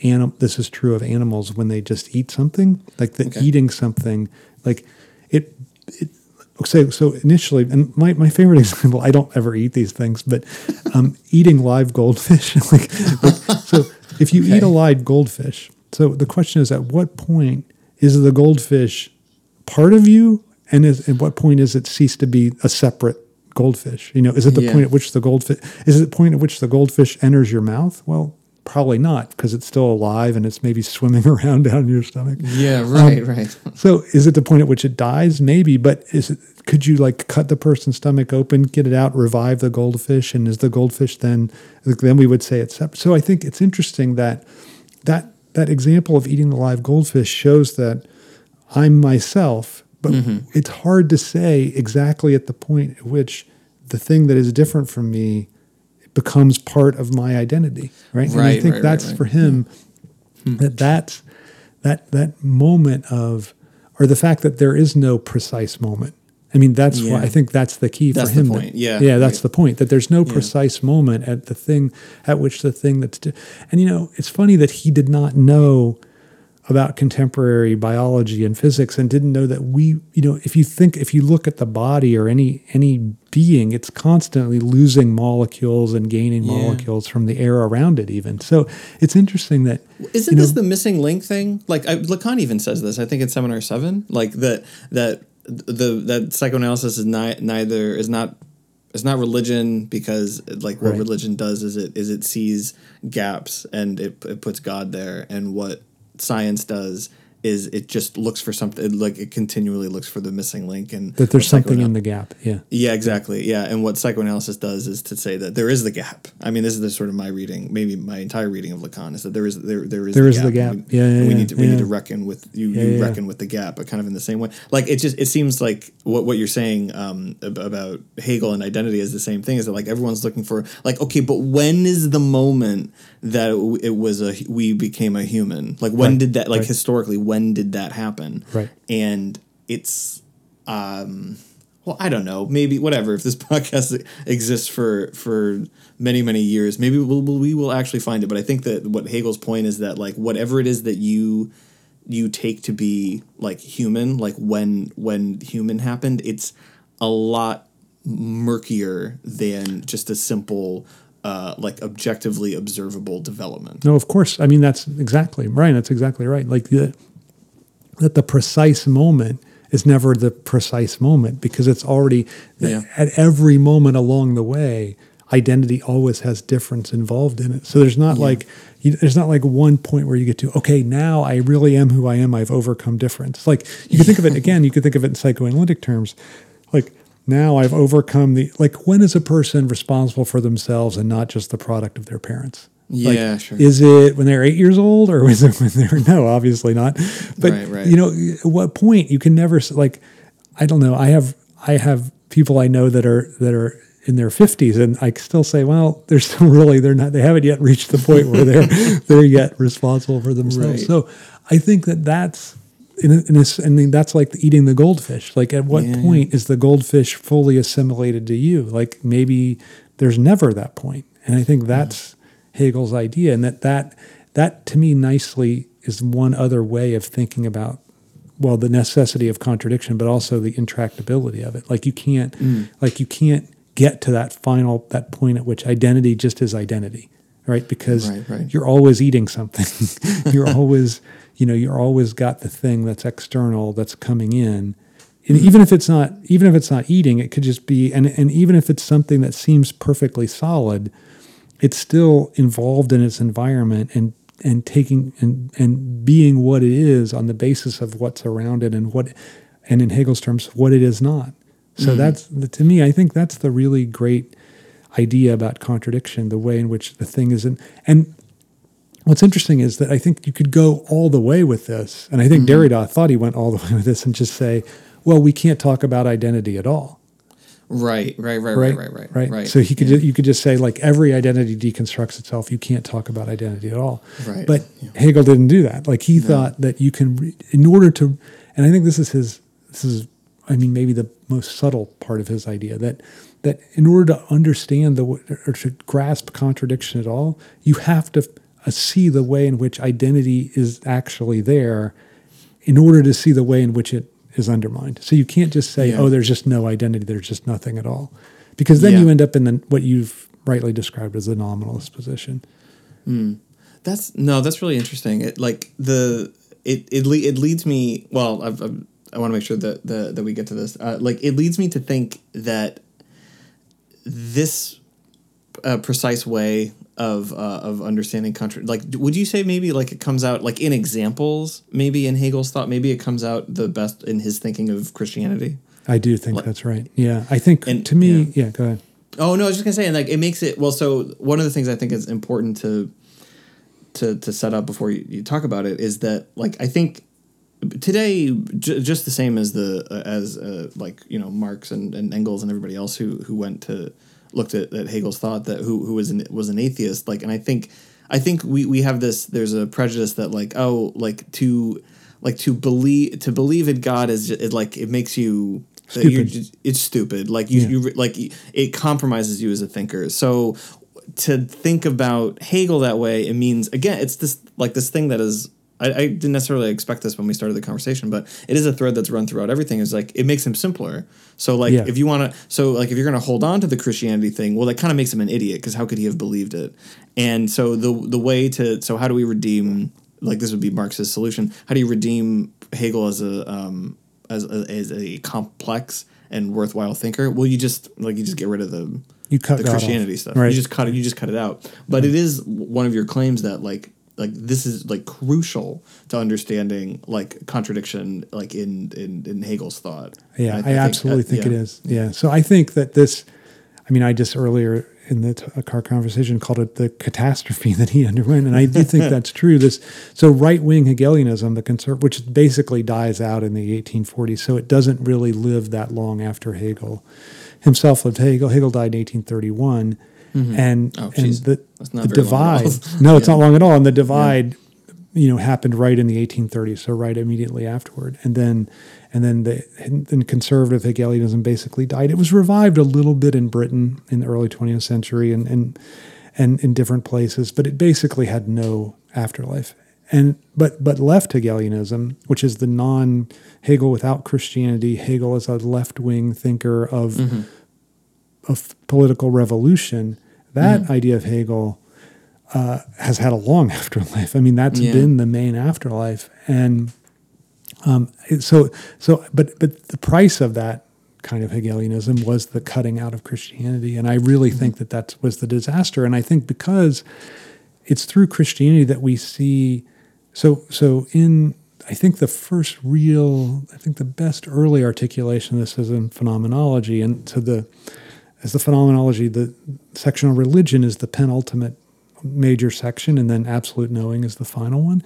anim, this is true of animals when they just eat something, like the Okay. eating something, like it it so so initially and my, my favorite [LAUGHS] example i don't ever eat these things but um, eating live goldfish [LAUGHS] like, like so if you eat a live goldfish so the question is at what point is the goldfish part of you and is, at what point is it cease to be a separate goldfish you know is it the Yeah. point at which the goldfish is it the point at which the goldfish enters your mouth well probably not because it's still alive and it's maybe [LAUGHS] swimming around down your stomach Yeah, um, right, right. so is it the point at which it dies? Maybe, but is it? Could you like cut the person's stomach open, get it out, revive the goldfish, and is the goldfish then? Then we would say it's separate. So I think it's interesting that that that example of eating the live goldfish shows that I'm myself, but it's hard to say exactly at the point at which the thing that is different from me becomes part of my identity, right? and I think right, right, that's right. Hmm. for him that that's that that moment of or the fact that there is no precise moment. I mean, that's why I think that's the key That's for the him. point, yeah, yeah, that's right. the point. That there's no precise moment at the thing at which the thing that's, di- and you know, it's funny that he did not know about contemporary biology and physics and didn't know that we, you know, if you think, if you look at the body or any any being, it's constantly losing molecules and gaining Yeah. molecules from the air around it. Even so, it's interesting that Isn't you know, this the missing link thing? Like I, Lacan even says this. I think in Seminar Seven, like that that the that psychoanalysis is not neither is not it's not religion because like what Right. religion does is it is it sees gaps and it, it puts God there, and what science does is it just looks for something like it continually looks for the missing link and that there's something in the gap. Yeah. yeah, exactly. Yeah, and what psychoanalysis does is to say that there is the gap. I mean, this is the sort of my reading, maybe my entire reading of Lacan is that there is there there is There the is the gap. We, Yeah, yeah, and we need to we yeah. need to reckon with you. Yeah, you reckon with the gap, but kind of in the same way. Like it just it seems like what what you're saying um, about Hegel and identity is the same thing. Is that like everyone's looking for like okay, but when is the moment that it, it was a we became a human? Like when Right, did that like right. historically when did that happen? Right. and it's um well i don't know maybe whatever if this [LAUGHS] podcast exists for for many many years maybe we'll, we'll, we will actually find it but i think that what hegel's point is that like whatever it is that you you take to be like human like when when human happened it's a lot murkier than just a simple uh, like objectively observable development No, of course. I mean, that's exactly right. That's exactly right. Like the, that the precise moment is never the precise moment because it's already Yeah. at every moment along the way. Identity always has difference involved in it. So there's not like you, there's not like one point where you get to okay now I really am who I am. I've overcome difference. Like you can think of it again. You could think of it in psychoanalytic terms, like now I've overcome the like when is a person responsible for themselves and not just the product of their parents? Like, Yeah, sure. Is it when they're eight years old, or [LAUGHS] is it when they're no? Obviously not. But Right, right. you know, at what point you can never like. I don't know. I have I have people I know that are that are in their fifties, and I still say, well, they're still [LAUGHS] really they're not. They haven't yet reached the point where they're [LAUGHS] they're yet responsible for themselves. Right. So I think that that's. In a, in a s- I mean, that's like eating the goldfish. Like, at what Yeah, yeah. point is the goldfish fully assimilated to you? Like, maybe there's never that point. And I think that's Hegel's idea, and that that that to me nicely is one other way of thinking about well the necessity of contradiction, but also the intractability of it. Like you can't mm. like you can't get to that final that point at which identity just is identity, right? Because Right, right. you're always eating something. [LAUGHS] you're always, you know, you're always got the thing that's external that's coming in. And mm-hmm. even if it's not, even if it's not eating, it could just be, and and even if it's something that seems perfectly solid, it's still involved in its environment and and taking and and being what it is on the basis of what's around it and what and in Hegel's terms what it is not. So mm-hmm. that's to me I think that's the really great idea about contradiction, the way in which the thing is in and what's interesting is that I think you could go all the way with this. And I think mm-hmm. Derrida thought he went all the [LAUGHS] way with this and just say, well, we can't talk about identity at all Right, right, right, right, right, right, right. right. so he could ju- you could just say like every identity deconstructs itself. You can't talk about identity at all. Right, But yeah. Hegel didn't do that. Like he thought that you can, in order to, and I think this is his. This is, I mean, maybe the most subtle part of his idea that that in order to understand the or to grasp contradiction at all, you have to uh, see the way in which identity is actually there, in order to see the way in which it is undermined. So you can't just say, Yeah. "Oh, there's just no identity. There's just nothing at all," because then Yeah. you end up in the what you've rightly described as the nominalist position. That's no, that's really interesting. It like the it it le- it leads me. Well, I've, I've, I want to make sure that the, that we get to this. Uh, like it leads me to think that this uh, precise way of uh, of understanding contra like would you say maybe like it comes out like in examples maybe in Hegel's thought maybe it comes out the best in his thinking of Christianity. I do think that's right. Yeah, I think And- to me, yeah. yeah. Go ahead. Oh no, I was just gonna say, and like it makes it well. So one of the things I think is important to to to set up before you, you talk about it is that like I think today j- just the same as the uh, as uh, like you know Marx and, and Engels and everybody else who who went to looked at, at Hegel's thought that who who was an was an atheist like and I think I think we we have this there's a prejudice that like oh like to like to believe to believe in God is just, it like it makes you Stupid. just- it's stupid like you, Yeah. you like it compromises you as a thinker so to think about hegel that way it means again it's this like this thing that is I, I didn't necessarily expect this when we started the conversation but it is a thread that's run throughout everything is like it makes him simpler so like Yeah. if you want to so like if you're going to hold on to the christianity thing well that kind of makes him an idiot because how could he have believed it and so the the way to so how do we redeem like this would be marx's solution how do you redeem hegel as a um as a, as a complex and worthwhile thinker well you just like you just get rid of the You cut the God off. Christianity stuff. Right. You just cut it. You just cut it out. But it is one of your claims that like like this is like crucial to understanding like contradiction like in in, in Hegel's thought. Yeah, And I, think absolutely that- think yeah. it is. Yeah. So I think that this, I mean, I just earlier in the t- uh, car conversation called it the catastrophe [LAUGHS] that he underwent, and I do think [LAUGHS] that's true. This so right wing Hegelianism, the conserv, which basically dies out in the 1840s, so it doesn't really live that long after Hegel himself lived. Hegel Hegel died in 1831, Mm-hmm. and Oh, and the the very long at all. divide. [LAUGHS] no, it's Yeah. not long at all, and the divide you know happened right in the 1830s so right immediately afterward. And then and then the and then conservative hegelianism basically died. It was revived a little bit in britain in the early 20th century and and and in different places but it basically had no afterlife. And but but left hegelianism which is the non hegel without christianity hegel as a left-wing thinker of mm-hmm. of political revolution that idea of hegel uh, has had a long [LAUGHS] afterlife. I mean, that's Yeah. been the main afterlife, and um, so so. But but the price of that kind of Hegelianism was the cutting out of Christianity, and I really think that that was the disaster. And I think because it's through Christianity that we see. So so in I think the first real, I think the best early articulation of this is in phenomenology, and so the as the phenomenology, the section on religion is the penultimate major section, and then absolute knowing is the final one.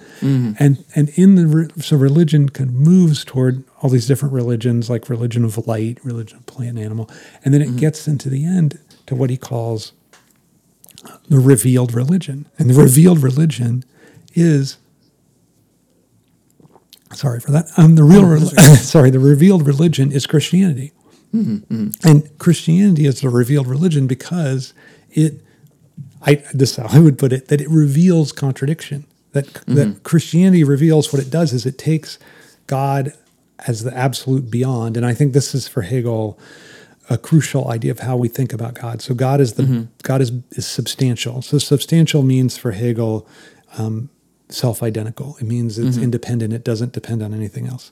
And and in the re- so religion kind of moves toward all these different religions, like religion of light, religion of plant and animal, and then it gets into the end to what he calls the revealed religion, and the revealed religion is. Sorry for that. Um, the real, [LAUGHS] rel- [LAUGHS] sorry, the revealed religion is Christianity. And Christianity is a revealed religion because it, I this is how I would put it, that it reveals contradiction. That that Christianity reveals what it does is it takes God as the absolute beyond, and I think this is for Hegel a crucial idea of how we think about God. So God is the Mm-hmm. God is is substantial. So substantial means for Hegel um, self-identical. It means it's Mm-hmm. independent. It doesn't depend on anything else.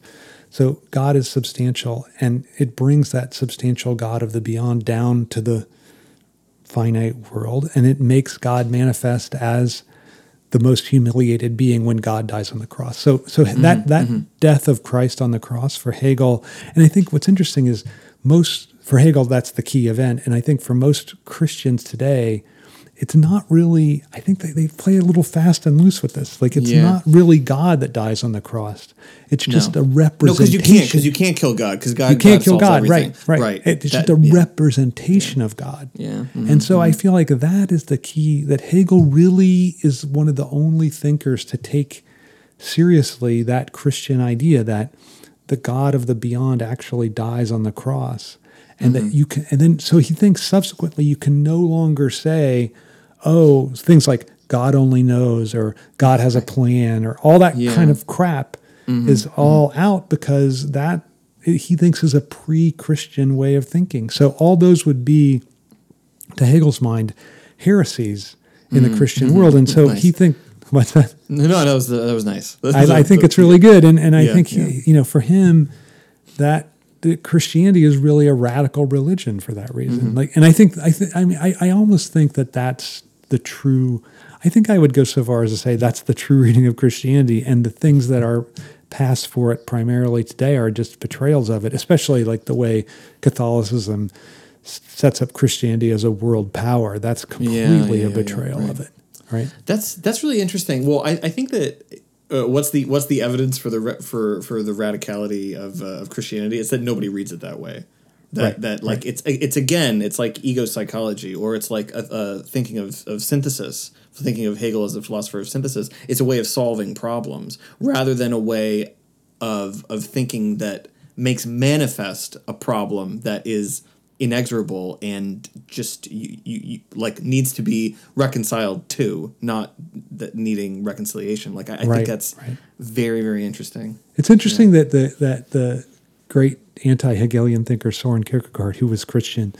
So God is substantial, and it brings that substantial God of the beyond down to the finite world, and it makes God manifest as the most humiliated being when God dies on the cross. So, so mm-hmm, that that mm-hmm. death of Christ on the cross for Hegel, and I think what's interesting is most for Hegel that's the key event, and I think for most Christians today, it's not really. I think they, they play a little fast and loose with this. Like it's Yeah. not really God that dies on the cross. It's just a representation. No, because you can't because you can't kill God because God You can't God kill God, everything. right? Right. right. It's That- just a yeah. representation of God. Yeah. Mhm. And so I feel like that is the key. That Hegel really is one of the only thinkers to take seriously that Christian idea that the God of the beyond actually dies on the cross, and Mm-hmm. that you can. And then so he thinks subsequently you can no longer say, "Oh, things like." God only knows, or God has a plan, or all that Yeah. kind of crap mm-hmm. is mm-hmm. all out because that he thinks is a pre-Christian way of thinking. So all those would be, to Hegel's mind, heresies in the mm-hmm. Christian world. And so Nice. he thinks. [LAUGHS] No, no, that was that was nice. I, I think it's really good, and and I Yeah, think yeah. you know for him that Christianity is really a radical religion for that reason. Mm-hmm. Like, and I think I think I mean I, I almost think that that's the true. I think I would go so far as to say that's the true reading of Christianity, and the things that are passed for it primarily today are just betrayals of it, especially like the way Catholicism sets up Christianity as a world power. That's completely yeah, a yeah, betrayal right. of it, right? That's that's really interesting. Well, I, I think that uh, what's the what's the evidence for the for for the radicality of uh, of Christianity? It's that nobody reads it that way. That Right, that like it's it's again it's like ego psychology or it's like a, a thinking of of synthesis. Thinking of Hegel as a philosopher of synthesis, it's a way of solving problems rather than a way of of thinking that makes manifest a problem that is inexorable and just you, you, you like needs to be reconciled to not that needing reconciliation like i, I Right, think that's right. very very interesting It's interesting that the that the great anti-Hegelian thinker Soren Kierkegaard, who was Christian,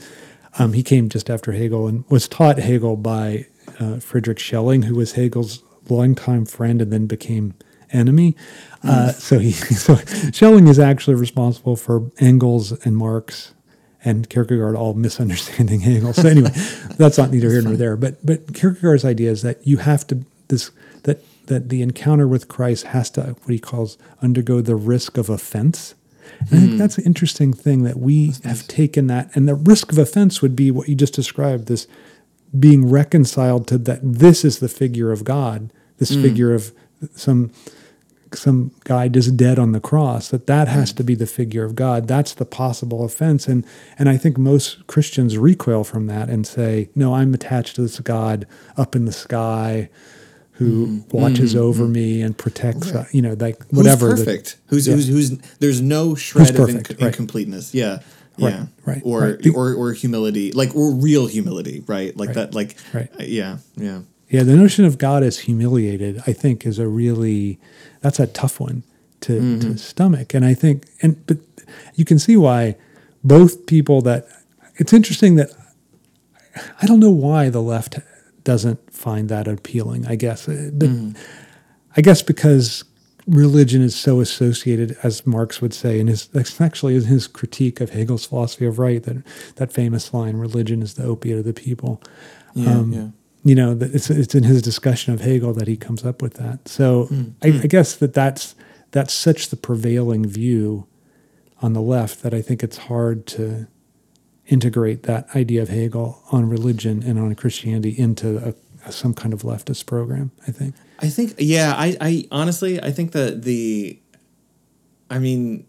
um, he came just after Hegel and was taught Hegel by uh, Friedrich Schelling, who was Hegel's longtime friend and then became enemy. Uh, so he [LAUGHS] so Schelling is actually responsible for Engels and Marx and Kierkegaard all misunderstanding [LAUGHS] Hegel. So anyway, [LAUGHS] that's not neither here nor there. But but Kierkegaard's idea is that you have to this that that the encounter with Christ has to what he calls undergo the risk of offense. And I think hmm. that's an interesting thing that we have taken that, and the risk of offense would be what you just described this being reconciled to that this is the figure of God, this hmm. figure of some some guy just dead on the cross that that hmm. has to be the figure of god. That's the possible offense. And and i think most christians recoil from that and say no i'm attached to this god up in the sky who watches over me and protects uh, you know like whatever who's the- perfect? Who's, yeah. who's who's there's no shred of perfect, inc- right. incompleteness. Yeah. Right, yeah. right, or right. The- or or humility like or real humility right? Like that like right. uh, yeah yeah. Yeah, the notion of God as humiliated, I think, is a really that's a tough one to, to stomach. And I think, and but you can see why both people that it's interesting that I don't know why the left doesn't find that appealing. I guess, uh, but mm-hmm. I guess because religion is so associated, as Marx would say in his actually in his critique of Hegel's philosophy of right, that that famous line, "Religion is the opiate of the people." yeah Um, yeah you know, it's it's in his discussion of Hegel that he comes up with that. So mm, I, mm. I guess that that's that's such the prevailing view on the left that I think it's hard to integrate that idea of Hegel on religion and on Christianity into a, some kind of leftist program. I think. I think yeah, I, I honestly I think that the I mean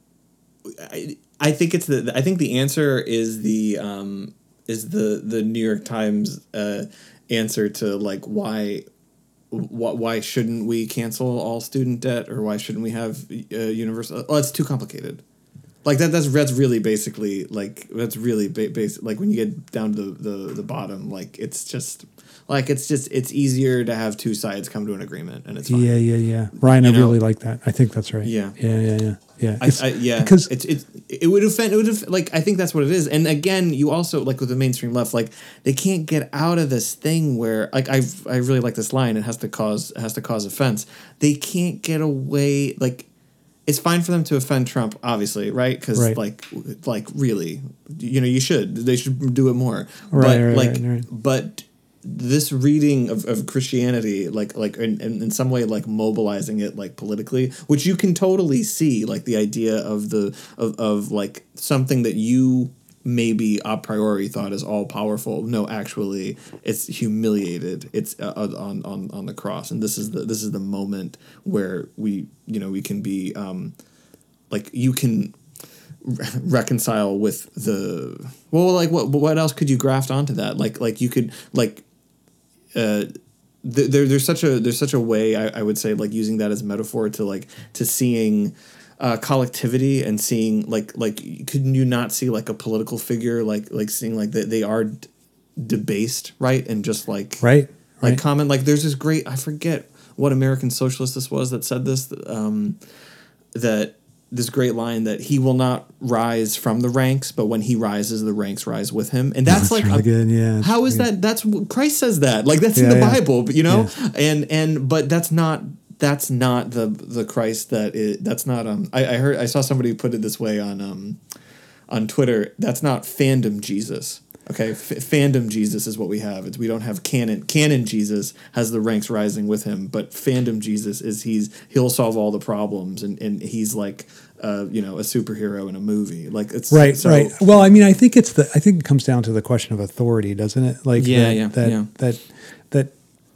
I, I think it's the I think the answer is the um is the the New York Times uh answer to like why why, why shouldn't we cancel all student debt or why shouldn't we have uh, universal oh it's too complicated like that that's that's really basically like that's really ba- basic like when you get down to the, the the bottom like it's just like it's just it's easier to have two sides come to an agreement and it's fine Yeah, yeah, yeah. Ryan, You I know? really like that. I think that's right. Yeah. yeah, yeah, yeah, Yeah, I, I, yeah, because- it's it's it would offend. It would have like I think that's what it is. And again, you also like with the mainstream left, like they can't get out of this thing where like I I really like this line. It has to cause it has to cause offense. They can't get away like. It's fine for them to offend Trump, obviously, right? Because Right. like, like really, you know, you should. They should do it more. Right, but right, like, right, right. but this reading of, of Christianity, like like in, in, some way, like mobilizing it like politically, which you can totally see, like the idea of the of, of like something that you maybe a priori thought is all powerful. No, actually, it's humiliated. It's uh, on on on the cross, and this is the this is the moment where we you know we can be um like you can reconcile with the well like what what else could you graft onto that like like you could like uh th- there there's such a there's such a way I, I would say like using that as a metaphor to like to seeing uh, collectivity and seeing like like couldn't you not see like a political figure like like seeing like that they are d- debased right and just like right, like right. comment like there's this great I forget what American socialist this was that said this um, that this great line that he will not rise from the ranks, but when he rises, the ranks rise with him, and that's, That's like really a- good, yeah, How is really that? That's Christ says that. Like that's in the yeah. Bible, you know, and and but that's not that's not the the Christ that is, that's not um I, I heard I saw somebody put it this way on um on Twitter. That's not fandom Jesus. Okay, F- fandom Jesus is what we have. It's we don't have canon. Canon Jesus has the ranks rising with him, but fandom Jesus is he's he'll solve all the problems, and, and he's like, uh, you know, a superhero in a movie. Like it's Right, so- right. Well, I mean, I think it's the. I think it comes down to the question of authority, doesn't it? Like, Yeah, that, yeah, that, yeah. that, that.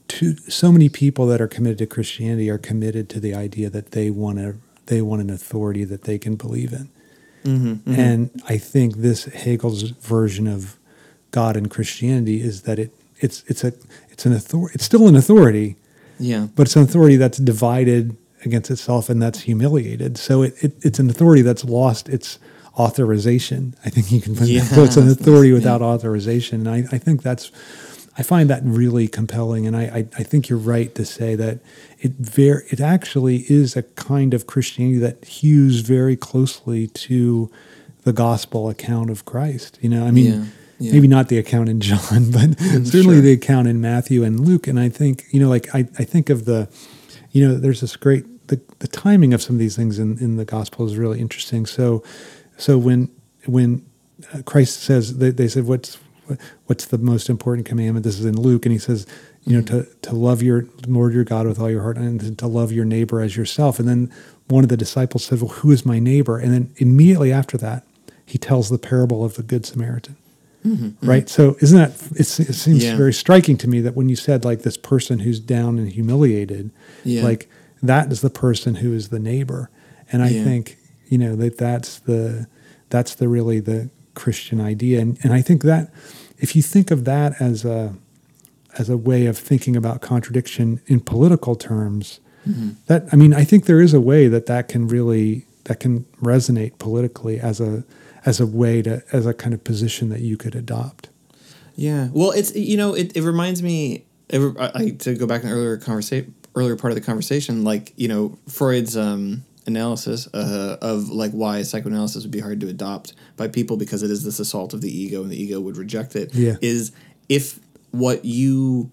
To so many people that are committed to Christianity are committed to the idea that they want to. They want an authority that they can believe in, Mm-hmm, and I think this Hegel's version of God and Christianity is that it it's it's a it's an authority. It's still an authority, Yeah, but it's an authority that's divided against itself and that's humiliated. So it, it it's an authority that's lost its authorization. I think you can put Yeah. that. So it's an authority Yeah. without authorization. And I, I think that's I find that really compelling. And I, I, I think you're right to say that it very it actually is a kind of Christianity that hews very closely to the gospel account of Christ. You know, I mean Yeah. Yeah. maybe not the account in John, [LAUGHS] but certainly Sure. the account in Matthew and Luke. And I think, you know, like I, I think of the, you know, there's this great the, the timing of some of these things in, in the gospel is really interesting. So so when when uh, Christ says they, they said what's what's the most important commandment? This is in Luke, and he says, you know, to to love your Lord your God with all your heart and to love your neighbor as yourself. And then one of the disciples said, Well, who is my neighbor? And then immediately after that, he tells the parable of the Good Samaritan Mm-hmm. right so isn't that it's, it seems Yeah. very striking to me that when you said like this person who's down and humiliated Yeah. like that is the person who is the neighbor and i Yeah. think you know that that's the that's the really the christian idea and, and i think that if you think of that as a as a way of thinking about contradiction in political terms mm-hmm. that i mean i think there is a way that that can really that can resonate politically as a as a way to as a kind of position that you could adopt Yeah. Well, it's you know it, it reminds me it, I, to go back in the earlier conversation earlier part of the conversation like you know Freud's um, analysis uh, of like why psychoanalysis would be hard to adopt by people because it is this assault of the ego and the ego would reject it. Yeah. Is if what you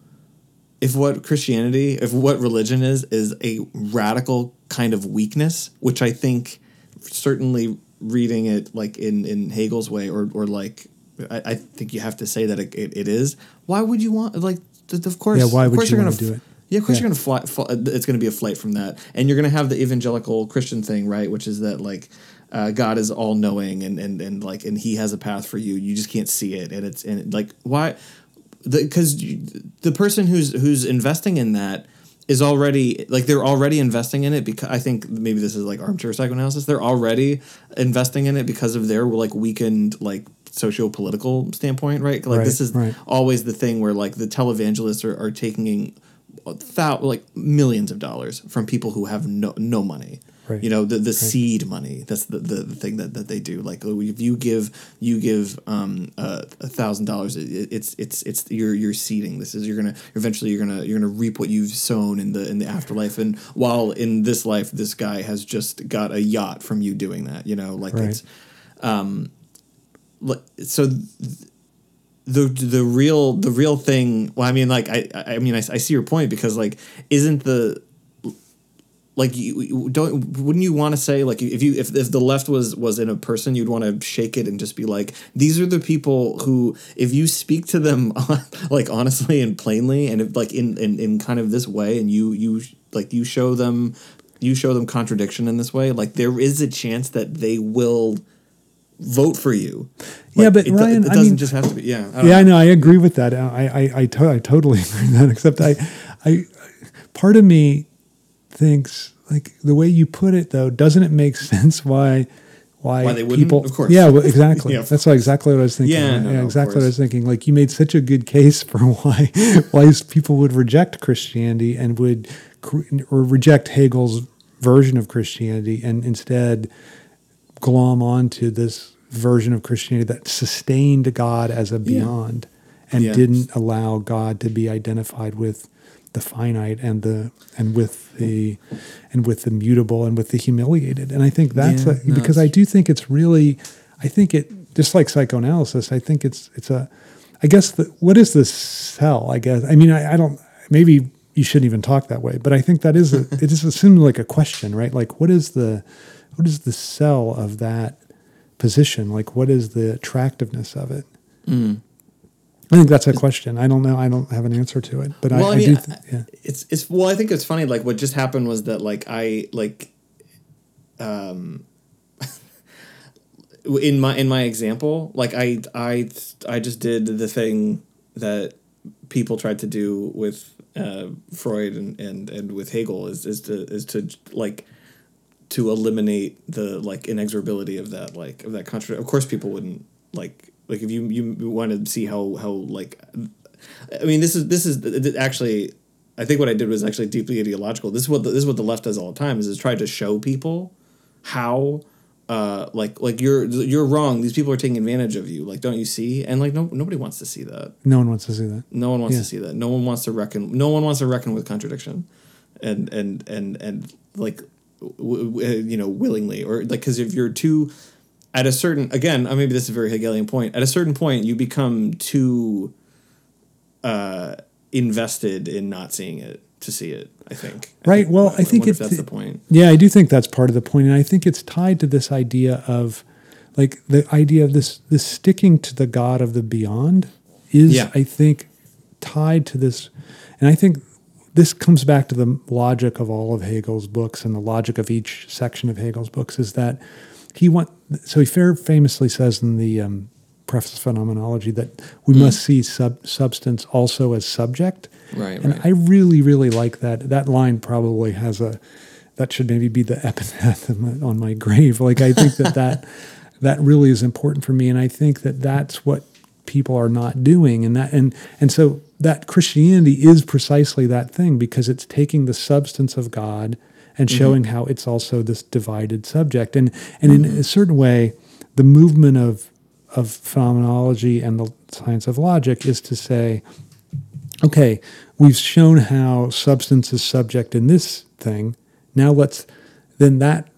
if what Christianity if what religion is is a radical kind of weakness, which I think certainly reading it like in in Hegel's way or or like I, I think you have to say that it, it, it is. Why would you want like th- of course Yeah, why of would course you you're wanna gonna do it? Yeah, of course Yeah. you're gonna fly, fly. It's gonna be a flight from that, and you're gonna have the evangelical Christian thing, right? Which is that like uh, God is all knowing and and and like and He has a path for you. You just can't see it, and it's and like why? The because the person who's who's investing in that is already like they're already investing in it because I think maybe this is like armchair psychoanalysis. They're already investing in it because of their like weakened like socio-political standpoint, right? Like Right, this is right. always the thing where like the televangelists are, are taking uh, thou- like millions of dollars from people who have no no money. Right. You know, the, the seed money. That's the, the, the thing that, that they do. Like if you give you give um a thousand dollars, it's it's it's you're you're seeding. This is you're gonna eventually you're gonna you're gonna reap what you've sown in the in the afterlife. And while in this life, this guy has just got a yacht from you doing that. You know, like Right. it's um, so. Th- the the real the real thing well i mean like i i mean i, I see your point because like isn't the like you don't wouldn't you want to say like if you if, if the left was was in a person you'd want to shake it and just be like these are the people who if you speak to them [LAUGHS] like honestly and plainly and if, like in, in in kind of this way and you you like you show them you show them contradiction in this way like there is a chance that they will vote for you Yeah, but it, Ryan, it I doesn't mean- just have to be yeah I Yeah, I know. know. I agree with that. I I I, to- I totally [LAUGHS] agree with that. Except I I part of me thinks like the way you put it though doesn't it make [LAUGHS] sense why why, Why they wouldn't? people Of course. yeah well, exactly [LAUGHS] Yeah, that's exactly what I was thinking Yeah, no, no, exactly what I was thinking like you made such a good case [LAUGHS] for why why people would reject Christianity and would or reject Hegel's version of Christianity and instead glom onto this version of Christianity that sustained God as a beyond and Yeah. didn't allow God to be identified with the finite and the and with the and with the mutable and with the humiliated. And I think that's Yeah, a, no, because I do think it's really I think it just like psychoanalysis, I think it's it's a I guess the, what is the sell? I guess I mean I, I don't maybe you shouldn't even talk that way, but I think that is a [LAUGHS] it just assumed like a question, right? Like what is the what is the sell of that position? Like what is the attractiveness of it? Mm. I think that's a question. I don't know. I don't have an answer to it, but Well, I, I mean, do. I- Th- yeah. it's it's well i think it's funny like what just happened was that like i like um [LAUGHS] in my in my example like i i i just did the thing that people tried to do with uh freud and and and with hegel is is to is to like to eliminate the like inexorability of that like of that contract of course people wouldn't like like if you you want to see how how like I mean, this is this is actually. I think what I did was actually deeply ideological. This is what the, this is what the left does all the time. Is is try to show people how, uh, like like you're you're wrong. These people are taking advantage of you. Like, don't you see? And like, no nobody wants to see that. No one wants to see that. No one wants Yeah. to see that. No one wants to reckon. No one wants to reckon with contradiction, and and and and like, w- w- you know, willingly or like because if you're too, at a certain again, uh, maybe this is a very Hegelian point. At a certain point, you become too, uh, invested in not seeing it to see it. I think. I Right, well, I think it's- that's the point. Yeah, I do think that's part of the point, and I think it's tied to this idea of, like, the idea of this this sticking to the God of the beyond is, Yeah. I think, tied to this, and I think this comes back to the logic of all of Hegel's books and the logic of each section of Hegel's books is that he want so he fair famously says in the um, preface phenomenology that we must see sub, substance also as subject. Right, And right. I really, really like that. That line probably has a that should maybe be the [LAUGHS] epitaph on my- on my grave. Like I think that that [LAUGHS] that really is important for me, and I think that that's what people are not doing, and that and and so that Christianity is precisely that thing because it's taking the substance of God and mm-hmm. showing how it's also this divided subject, and and in a certain way, the movement of of phenomenology and the science of logic is to say, okay, we've shown how substance is subject in this thing. Now let's, then that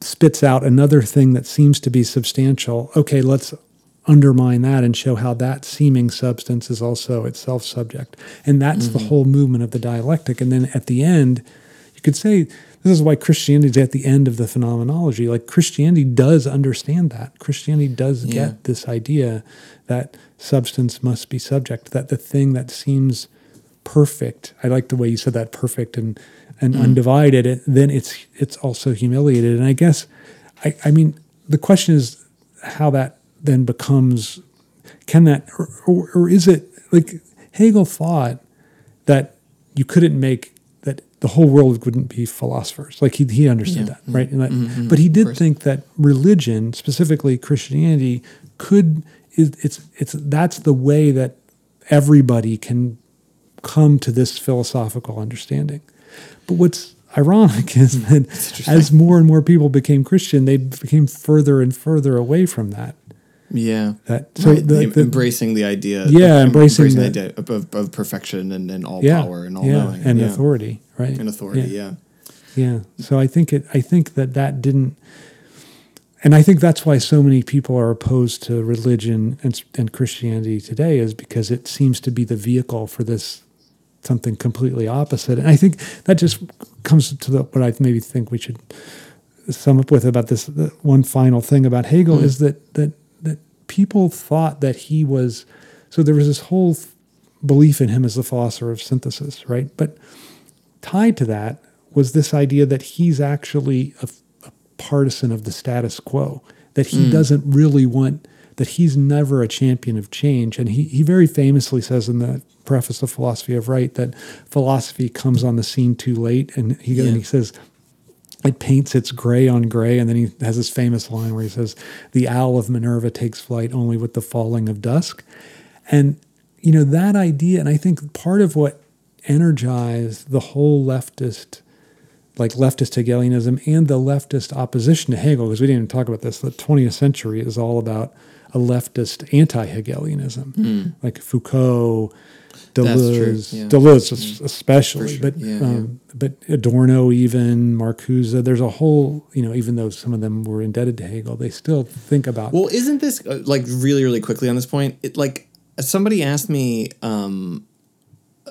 spits out another thing that seems to be substantial. Okay, let's undermine that and show how that seeming substance is also itself subject. And that's the mm-hmm. whole movement of the dialectic. And then at the end, could say this is why Christianity is at the end of the phenomenology. Like Christianity does understand that. Christianity does Yeah. get this idea that substance must be subject, that the thing that seems perfect, I like the way you said that perfect and and mm. undivided, it, then it's it's also humiliated. And I guess I, I mean the question is how that then becomes can that or, or, or is it like Hegel thought that you couldn't make the whole world wouldn't be philosophers. Like he he understood Yeah. that, right? And that, Mhm, But he did think that religion, specifically Christianity, could is it's it's that's the way that everybody can come to this philosophical understanding. But what's ironic [LAUGHS] is that as more and more people became Christian, they became further and further away from that. Yeah. That so Right, the, the- embracing the idea. Yeah, of- embracing the the- idea of, of, of perfection and, and all yeah, power and all yeah, knowing and yeah. authority, right? and authority. Yeah. Yeah. So I think it. I think that that didn't, and I think that's why so many people are opposed to religion and and Christianity today is because it seems to be the vehicle for this something completely opposite. And I think that just comes to the what I maybe think we should sum up with about this one final thing about Hegel hmm. is that that that people thought that he was so there was this whole th- belief in him as the philosopher of synthesis, right? But tied to that was this idea that he's actually a, a partisan of the status quo, that he hmm. doesn't really want, that he's never a champion of change. And he, he very famously says in the preface to Philosophy of Right that philosophy comes on the scene too late. And he, Yeah. and he says, it paints its gray on gray. And then he has this famous line where he says, The owl of Minerva takes flight only with the falling of dusk. And, you know, that idea, and I think part of what energized the whole leftist, like leftist Hegelianism and the leftist opposition to Hegel, because we didn't even talk about this, the 20th century is all about a leftist anti Hegelianism, hmm. like Foucault. Deleuze, yeah. Deleuze es- especially, sure, but yeah, um, but Adorno even Marcuse. There's a whole, you know, even though some of them were indebted to Hegel, they still think about Well, isn't this uh, like really, really quickly on this point? It like somebody asked me. Um,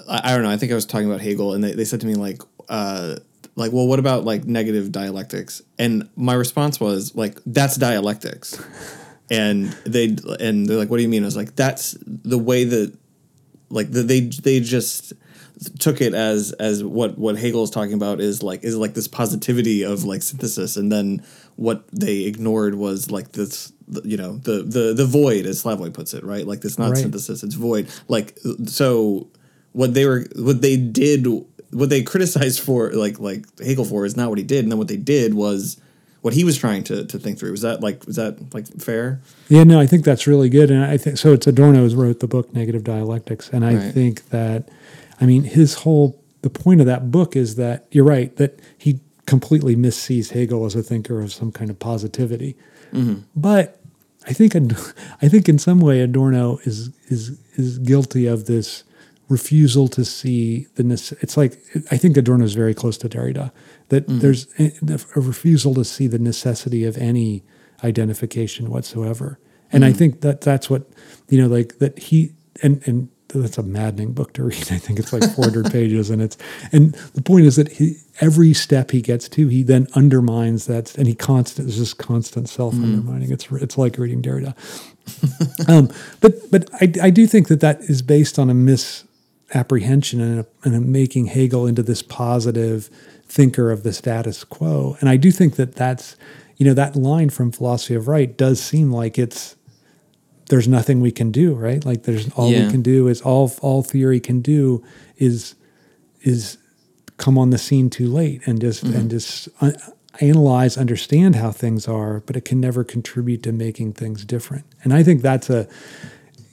I, I don't know. I think I was talking about Hegel, and they, they said to me like, uh, like, well, what about like negative dialectics? And my response was like, that's dialectics. and they and they're like, what do you mean? I was like, that's the way that like they they just took it as as what what Hegel is talking about is like is like this positivity of like synthesis, and then what they ignored was like this you know the the the void as Slavoj puts it right? Like it's not Right. synthesis it's void. Like so what they were what they did what they criticized for like like Hegel for is not what he did. And then what they did was what he was trying to to think through was that like was that like fair Yeah, no, I think that's really good, and I think so. It's Adorno who wrote the book Negative Dialectics, and I Right. think that, I mean, his whole the point of that book is that you're right that he completely missees Hegel as a thinker of some kind of positivity, mm-hmm. but I think [LAUGHS] I think in some way Adorno is is is guilty of this refusal to see the it's like I think Adorno is very close to Derrida that mm-hmm. there's a, a refusal to see the necessity of any identification whatsoever. And I mm-hmm. think that that's what you know like that he and and that's a maddening book to read. [LAUGHS] I think it's like 400 [LAUGHS] pages and it's and the point is that he every step he gets to he then undermines that and he constant it's just constant self undermining mm. it's it's like reading Derrida. [LAUGHS] Um, but but I, I do think that that is based on a misapprehension and a, and a making Hegel into this positive thinker of the status quo. And I do think that that's you know that line from Philosophy of Right does seem like it's there's nothing we can do right like there's all Yeah. we can do is all all theory can do is is come on the scene too late and just and just uh, analyze understand how things are but it can never contribute to making things different and i think that's a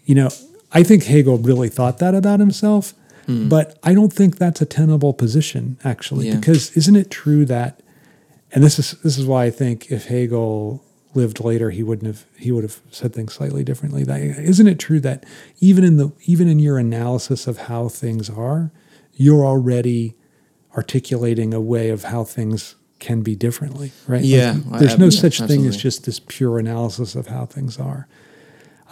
you know i think hegel really thought that about himself Hmm. but i don't think that's a tenable position actually Yeah. because isn't it true that and this is this is why i think if hegel lived later he wouldn't have he would have said things slightly differently that, isn't it true that even in the even in your analysis of how things are you're already articulating a way of how things can be differently right Yeah, I- there's I- no yeah, such thing as just this pure analysis of how things are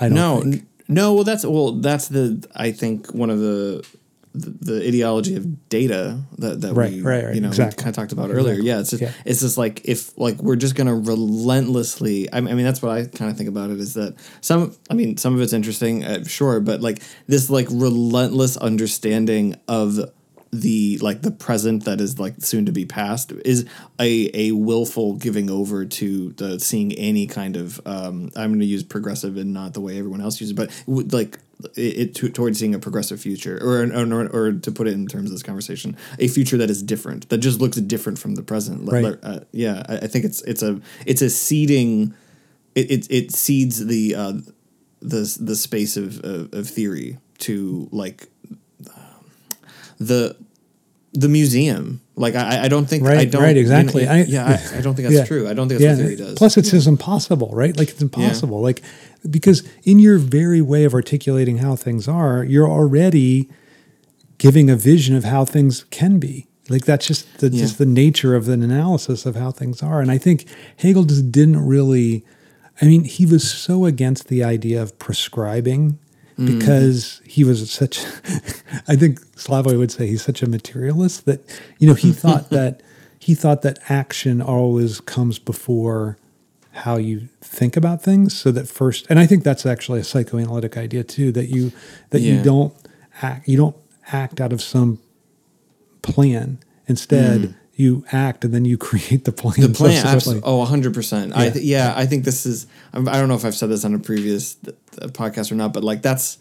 i don't no, n- no. Well, that's well, that's the I think one of the the, the ideology of data that that Right, we right, right, you know exactly. kind of talked about earlier. Exactly. Yeah, it's just, Yeah. it's just like if like we're just gonna relentlessly. I mean, I mean, that's what I kind of think about it is that some. I mean, some of it's interesting, uh, sure, but like this like relentless understanding of the like the present that is like soon to be past is a a willful giving over to the seeing any kind of um I'm going to use progressive and not the way everyone else uses it, but like it, it towards seeing a progressive future or, or or to put it in terms of this conversation a future that is different that just looks different from the present Right. uh, yeah I, I think it's it's a it's a ceding it it, it cedes the uh the the space of, of of theory to like the the museum. Like I, I don't think I Right, don't right, exactly. You know, I- yeah, I, I don't think that's Yeah. true. I don't think that's what theory does. Plus, it's says impossible, right? Like it's impossible. Like because in your very way of articulating how things are, you're already giving a vision of how things can be. Like that's just the Yeah. just the nature of an analysis of how things are. And I think Hegel just didn't really. I mean, he was so against the idea of prescribing. Mm. because he was such. [LAUGHS] I think Slavoj would say he's such a materialist that you know he [LAUGHS] thought that he thought that action always comes before how you think about things. So that first, and I think that's actually a psychoanalytic idea too. That you that Yeah. you don't act you don't act out of some plan. Instead, mm. You act and then you [LAUGHS] create the plan. The plan, absolutely. Oh, hundred percent. I Yeah. th- yeah, I think this is. I don't know if I've said this on a previous podcast or not, but like that's,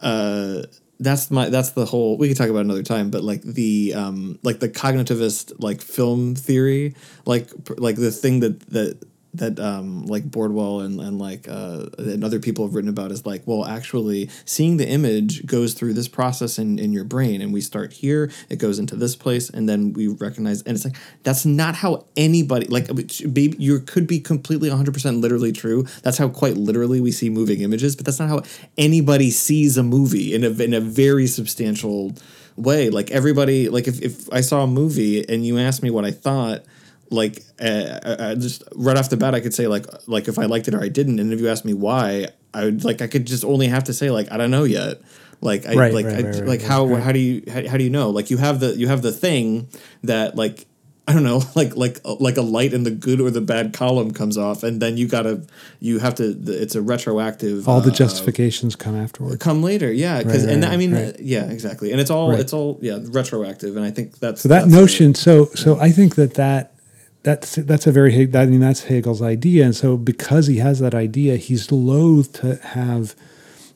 uh, that's my that's the whole. We could talk about it another time, but like the um like the cognitivist like film theory, like pr- like the thing that that that um like Bordwell and and like uh and other people have written about is like well actually seeing the image goes through this process in in your brain and we start here it goes into this place and then we recognize and it's like that's not how anybody like baby you could be completely 100% literally true. That's how quite literally we see moving images but that's not how anybody sees a movie in a in a very substantial way. Like everybody like if, if I saw a movie and you asked me what I thought like uh, uh, just right off the bat i could say like like if i liked it or i didn't and if you asked me why i would like i could just only have to say like i don't know yet. Like i Right, like right, I, right, like how how do you how, how do you know? Like you have the you have the thing that like i don't know [LAUGHS] like like like a light in the good or the bad column comes off and then you gotta you have to it's a retroactive All the uh, justifications come afterward. come later yeah because Right, and right, i mean right. yeah exactly and it's all it's all yeah retroactive and i think that's So that that's notion, so so I think that that that's that's a very I mean that's Hegel's idea, and so because he has that idea, he's loath to have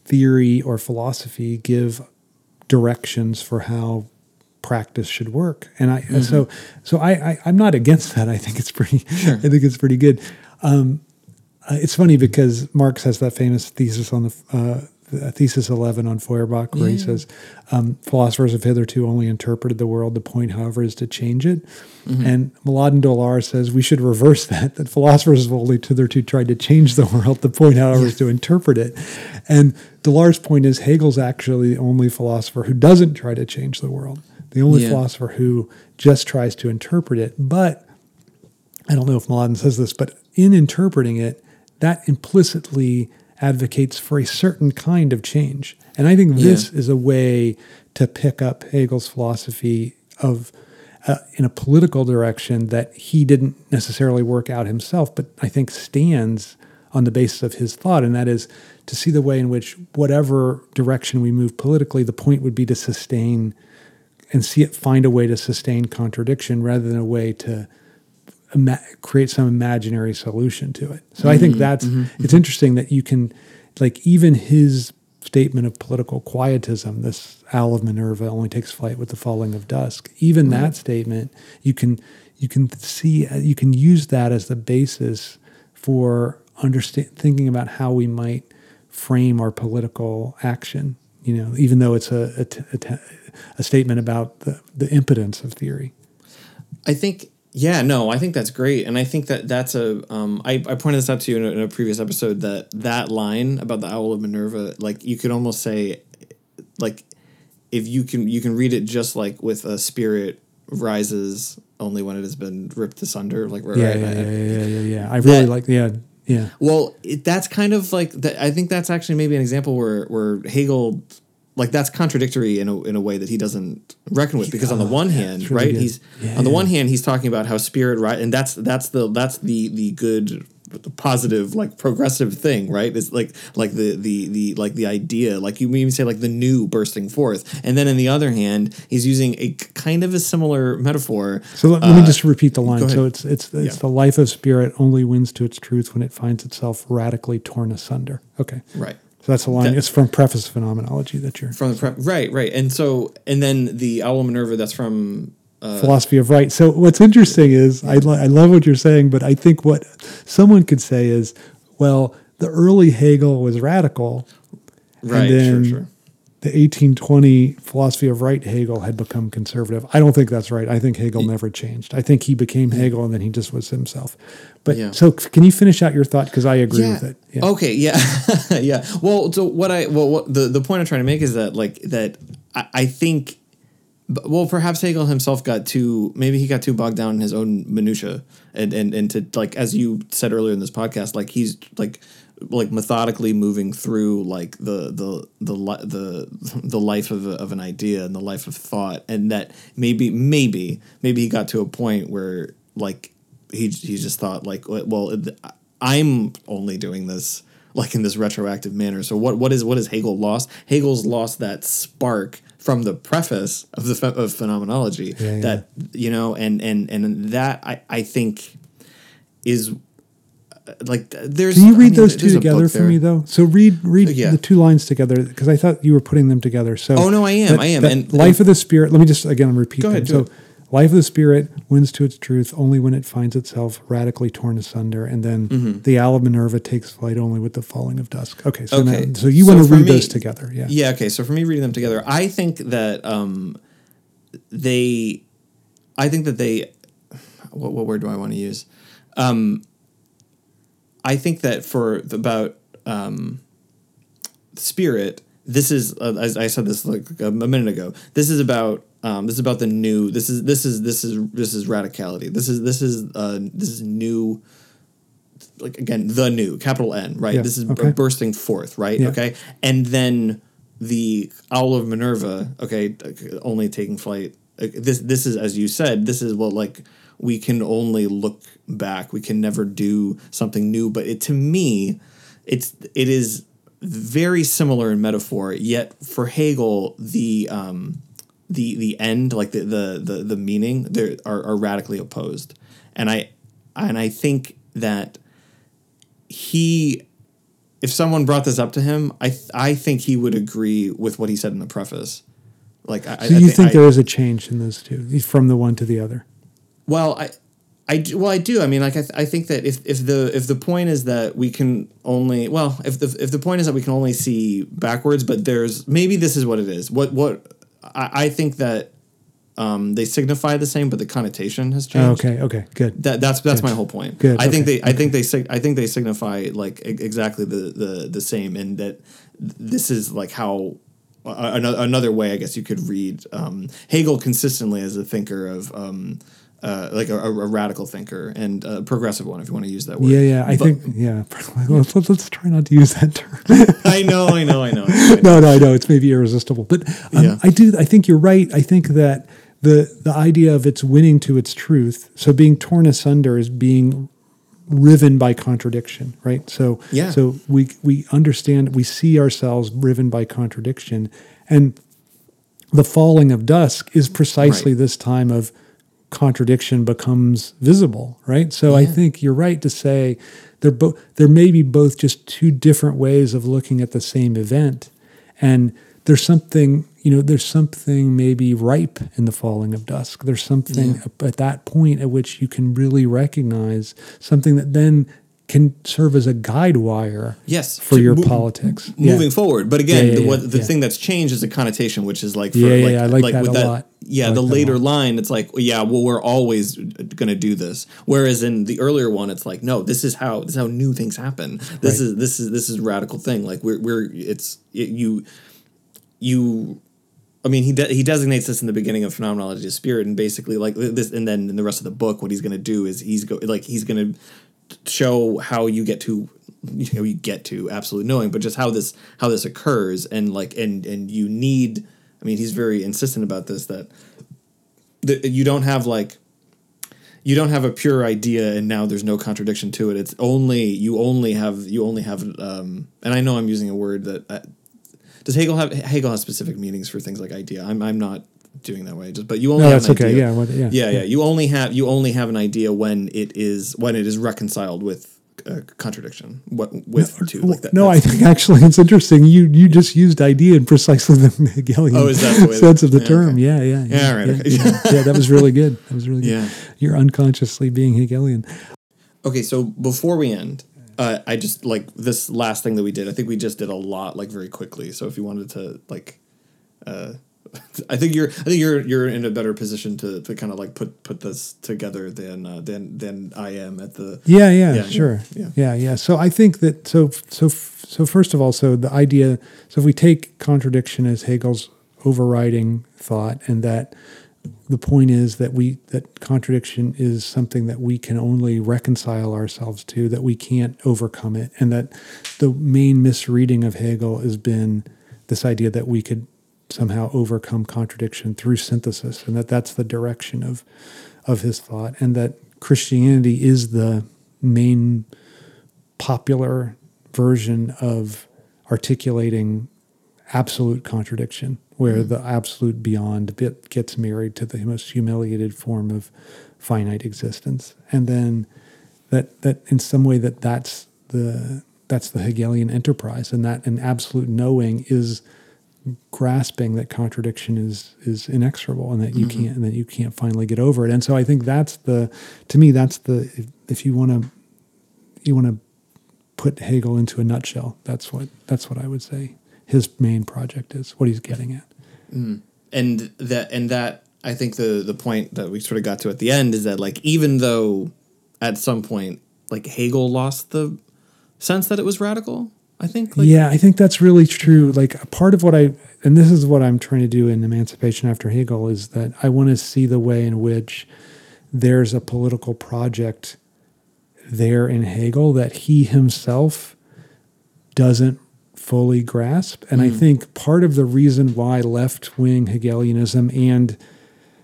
theory or philosophy give directions for how practice should work. And I Mm-hmm. so so I, I I'm not against that. I think it's pretty. I think it's pretty good. Um, uh, it's funny because Marx has that famous thesis on the uh, the thesis 11 on Feuerbach where he says um, philosophers have hitherto only interpreted the world the point however is to change it. And Mladen Dolar says we should reverse that that philosophers have only hitherto tried to change the world the point however is to interpret it. And Dolar's point is Hegel's actually the only philosopher who doesn't try to change the world the only Yeah. philosopher who just tries to interpret it. But I don't know if Mladen says this, but in interpreting it, that implicitly advocates for a certain kind of change. And I think this is a way to pick up Hegel's philosophy of uh, in a political direction that he didn't necessarily work out himself, but I think stands on the basis of his thought, and that is to see the way in which whatever direction we move politically, the point would be to sustain and see it find a way to sustain contradiction rather than a way to ima- create some imaginary solution to it. So I think mm-hmm. that's mm-hmm. it's interesting that you can like even his statement of political quietism, this owl of Minerva only takes flight with the falling of dusk. Even that statement, you can you can see uh, you can use that as the basis for understand thinking about how we might frame our political action. You know, even though it's a a statement about the, the impotence of theory. I think, yeah, no, I think that's great, and I think that that's a. Um, I, I pointed this out to you in a, in a previous episode that that line about the owl of Minerva, like you could almost say, like, if you can you can read it just like with a spirit rises only when it has been ripped asunder, like right. Yeah, right, yeah, I- yeah, yeah, yeah, yeah. I really That- like, yeah, yeah. Well, it, that's kind of like that. I think that's actually maybe an example where where Hegel, like that's contradictory in a in a way that he doesn't reckon with because on the one hand, right, he's on the one hand he's talking about how spirit right, and that's that's the that's the the good the positive like progressive thing right? It's like like the the the like the idea like you even say like the new bursting forth. And then on the other hand he's using a kind of a similar metaphor So let, let me just repeat the line. Uh, So it's it's it's Yeah. the life of spirit only wins to its truth when it finds itself radically torn asunder. Okay, right so that's the line. That- it's from Preface of Phenomenology that you're from the prep right right and so and then the owl minerva that's from uh, philosophy of right. So what's interesting is I lo- I love what you're saying, but I think what someone could say is, well, the early Hegel was radical, right and then sure sure the 1820 philosophy of right Hegel had become conservative. I don't think that's right. I think Hegel never changed. I think he became Hegel and then he just was himself. But Yeah. so can you finish out your thought? Because I agree with it. Yeah. Okay. Yeah. [LAUGHS] yeah. Well, so what I well what, the the point I'm trying to make is that like that I, I think. Well, perhaps Hegel himself got too maybe he got too bogged down in his own minutia and and and to like as you said earlier in this podcast, like he's like like methodically moving through like the the the the the life of, a, of an idea and the life of thought, and that maybe maybe maybe he got to a point where like he he just thought like well I'm only doing this like in this retroactive manner. So what what is what is Hegel lost? Hegel's lost that spark from the preface of the of phenomenology Yeah, yeah. that you know and and and that I I think is like there's Can you I read mean, those two together for there. me, though? So read read Yeah. the two lines together because I thought you were putting them together. So Oh, no, I am, that- I am. And- life of the spirit. Let me just again repeat. Go ahead, them. So it. life of the spirit wins to its truth only when it finds itself radically torn asunder, and then Mm-hmm. the owl of Minerva takes flight only with the falling of dusk. Okay, so Okay. now, so you So want to read me- those together? Yeah. Yeah. Okay. So for me, reading them together, I think that um, they, I think that they, what, what word do I want to use? Um, I think that for the, about um, spirit, this is uh, as I said this like a, minute ago. This is about um, this is about the new. This is this is this is this is radicality. This is this is uh, this is new like again the new capital N right Yeah, this is okay. bursting forth right Yeah. okay and then the owl of Minerva okay only taking flight this this is as you said this is what like we can only look back. We can never do something new. But it to me it's it is very similar in metaphor yet for Hegel the um the the end like the the the, the meaning they are, are radically opposed. And I and I think that he if someone brought this up to him i th- i think he would agree with what he said in the preface. Like i, So I you thi- think I- there is a change in those two from the one to the other? Well i I do, well I do I mean like I, th- I think that if, if the if the point is that we can only well if the if the point is that we can only see backwards but there's maybe this is what it is what what I, I think that um, they signify the same but the connotation has Oh, changed okay. Okay. Good. That that's that's my whole point. Good, I think okay, they I think they I think they signify like exactly the the the same, and that this is like how uh, another another way I guess you could read um, Hegel consistently as a thinker of. Um, uh, like a, a radical thinker and a progressive one, if you want to use that word. Yeah. Yeah. I But- think. Yeah. [LAUGHS] Let's, let's, try not to use that term. [LAUGHS] I know, I know, I know. I [LAUGHS] know. no, no, I know it's maybe irresistible, but um, Yeah. I do. I think you're right. I think that the the idea of its winning to its truth, so being torn asunder, is being riven by contradiction, right? So, Yeah. So we we understand, we see ourselves riven by contradiction, and the falling of dusk is precisely Right. this time of contradiction becomes visible, right? So I think you're right to say they're both there may be both just two different ways of looking at the same event. And there's something, you know, there's something maybe ripe in the falling of dusk. There's something at that point at which you can really recognize something that then can serve as a guide wire Yes, for your mo- politics. Yeah. moving forward. But again, Yeah, yeah, the, yeah, what, the yeah. thing that's changed is a connotation, which is like for Yeah, yeah, like, yeah, I like that with a lot. Yeah, like the later line, it's like, yeah, well, we're always going to do this. Whereas in the earlier one, it's like, no, this is how this is how new things happen. This Right. is this is this is radical thing. Like we're we're it's it, you you. I mean, he de- he designates this in the beginning of phenomenology of spirit, and basically like this, and then in the rest of the book, what he's going to do is he's go like he's going to show how you get to you know you get to absolute knowing but just how this how this occurs. And like and and you need i mean he's very insistent about this that that you don't have like you don't have a pure idea and now there's no contradiction to it. It's only you only have you only have um and i know i'm using a word that uh, does hegel have hegel has specific meanings for things like idea. I'm, I'm not doing that way just but you only No, have that's an okay. idea. Yeah, what- yeah, yeah, yeah. yeah. You only have you only have an idea when it is when it is reconciled with a contradiction. What with two like that. no, I think actually it's interesting. You you just used idea in precisely the [LAUGHS] Hegelian Oh, the [LAUGHS] sense of the yeah, term. okay. Yeah, yeah, Yeah, all right, yeah, okay. yeah. Yeah, that was really good. That was really good. Yeah. You're unconsciously being Hegelian. Okay, so before we end, uh, I just like this last thing that we did. I think we just did a lot like very quickly. So if you wanted to like Uh, [LAUGHS] I think you're. I think you're. You're in a better position to, to kind of like put put this together than uh, than than I am at the. Yeah, yeah, Yeah, sure. yeah. Yeah. yeah, So I think that so so so first of all, so the idea so if we take contradiction as Hegel's overriding thought and that the point is that we that contradiction is something that we can only reconcile ourselves to, that we can't overcome it, and that the main misreading of Hegel has been this idea that we could somehow overcome contradiction through synthesis, and that that's the direction of of his thought, and that Christianity is the main popular version of articulating absolute contradiction, where mm-hmm. the absolute beyond bit gets married to the most humiliated form of finite existence, and then that that in some way that that's the that's the Hegelian enterprise, and that an absolute knowing is grasping that contradiction is is inexorable and that you mm-hmm. can't and that you can't finally get over it. And so I think that's the to me that's the if, if you want to you want to put Hegel into a nutshell, that's what that's what I would say his main project is, what he's getting at. Mm. and that and that I think the the point that we sort of got to at the end is that like even though at some point like Hegel lost the sense that it was radical, I think like yeah, I think that's really true. Like a part of what I, and this is what I'm trying to do in Emancipation After Hegel, is that I want to see the way in which there's a political project there in Hegel that he himself doesn't fully grasp. And I mm. think part of the reason why left wing Hegelianism and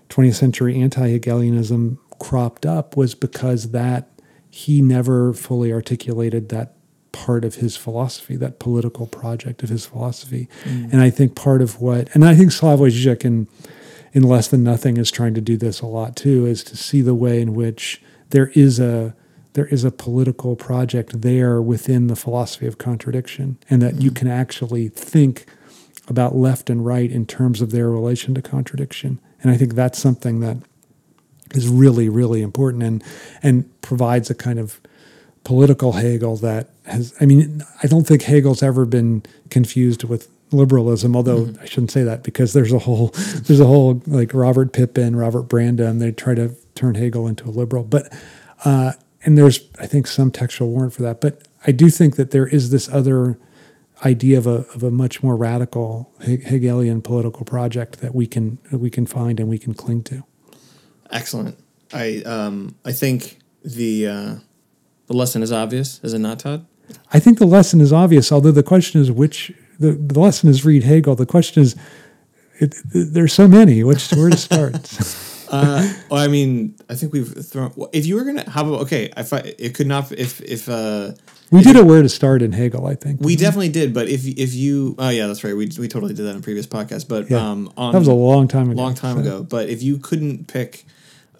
20th century anti Hegelianism cropped up was because that he never fully articulated that part of his philosophy, that political project of his philosophy. Mm. And I think part of what, and I think Slavoj Žižek in, in Less Than Nothing is trying to do this a lot too, is to see the way in which there is a there is a political project there within the philosophy of contradiction, and that you mm. can actually think about left and right in terms of their relation to contradiction. And I think that's something that is really, really important and and provides a kind of political Hegel that has I mean, I don't think Hegel's ever been confused with liberalism, although I shouldn't say that because there's a whole [LAUGHS] there's a whole like Robert Pippin, Robert Brandom, they try to turn Hegel into a liberal. But uh, and there's I think some textual warrant for that. But I do think that there is this other idea of a of a much more radical Hegelian political project that we can we can find and we can cling to. excellent. I um I think the uh the lesson is obvious, is it not, Todd? I think the lesson is obvious, although the question is which the, the lesson is read Hegel. The question is it, there's so many. Which where to start? [LAUGHS] [LAUGHS] Uh, well, I mean, I think we've thrown. well, If you were gonna, how about okay? If I, it could not, if if uh, we did a where to start in Hegel. I think we definitely did, but if if you, oh yeah, that's right, we we totally did that in a previous podcast, but Yeah. um, on that was a long time ago. long time so- ago. But if you couldn't pick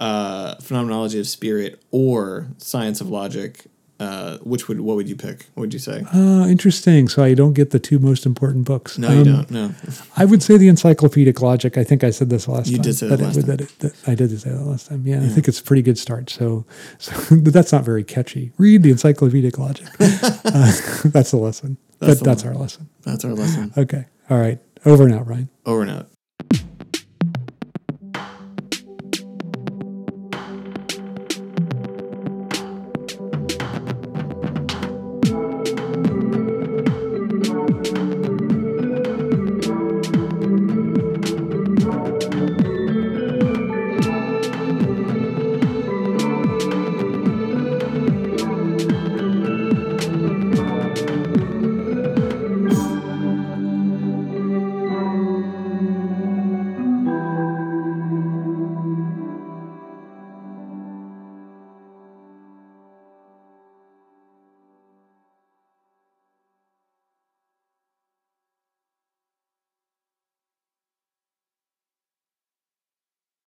uh, phenomenology of spirit or science of logic, uh, which would what would you pick? What would you say? Uh, interesting. So I don't get the two most important books. No, you Um, don't. No, I would say the Encyclopedic Logic. I think I said this last You time. did say that it last would- time. That it, that I did say that last time. Yeah, I think it's a pretty good start. So, [LAUGHS] so but that's not very catchy. Read the Encyclopedic Logic. uh, [LAUGHS] [LAUGHS] that's the lesson. That's but the that's our lesson. that's our lesson. Okay. All right. Over and out, Ryan. Over and out.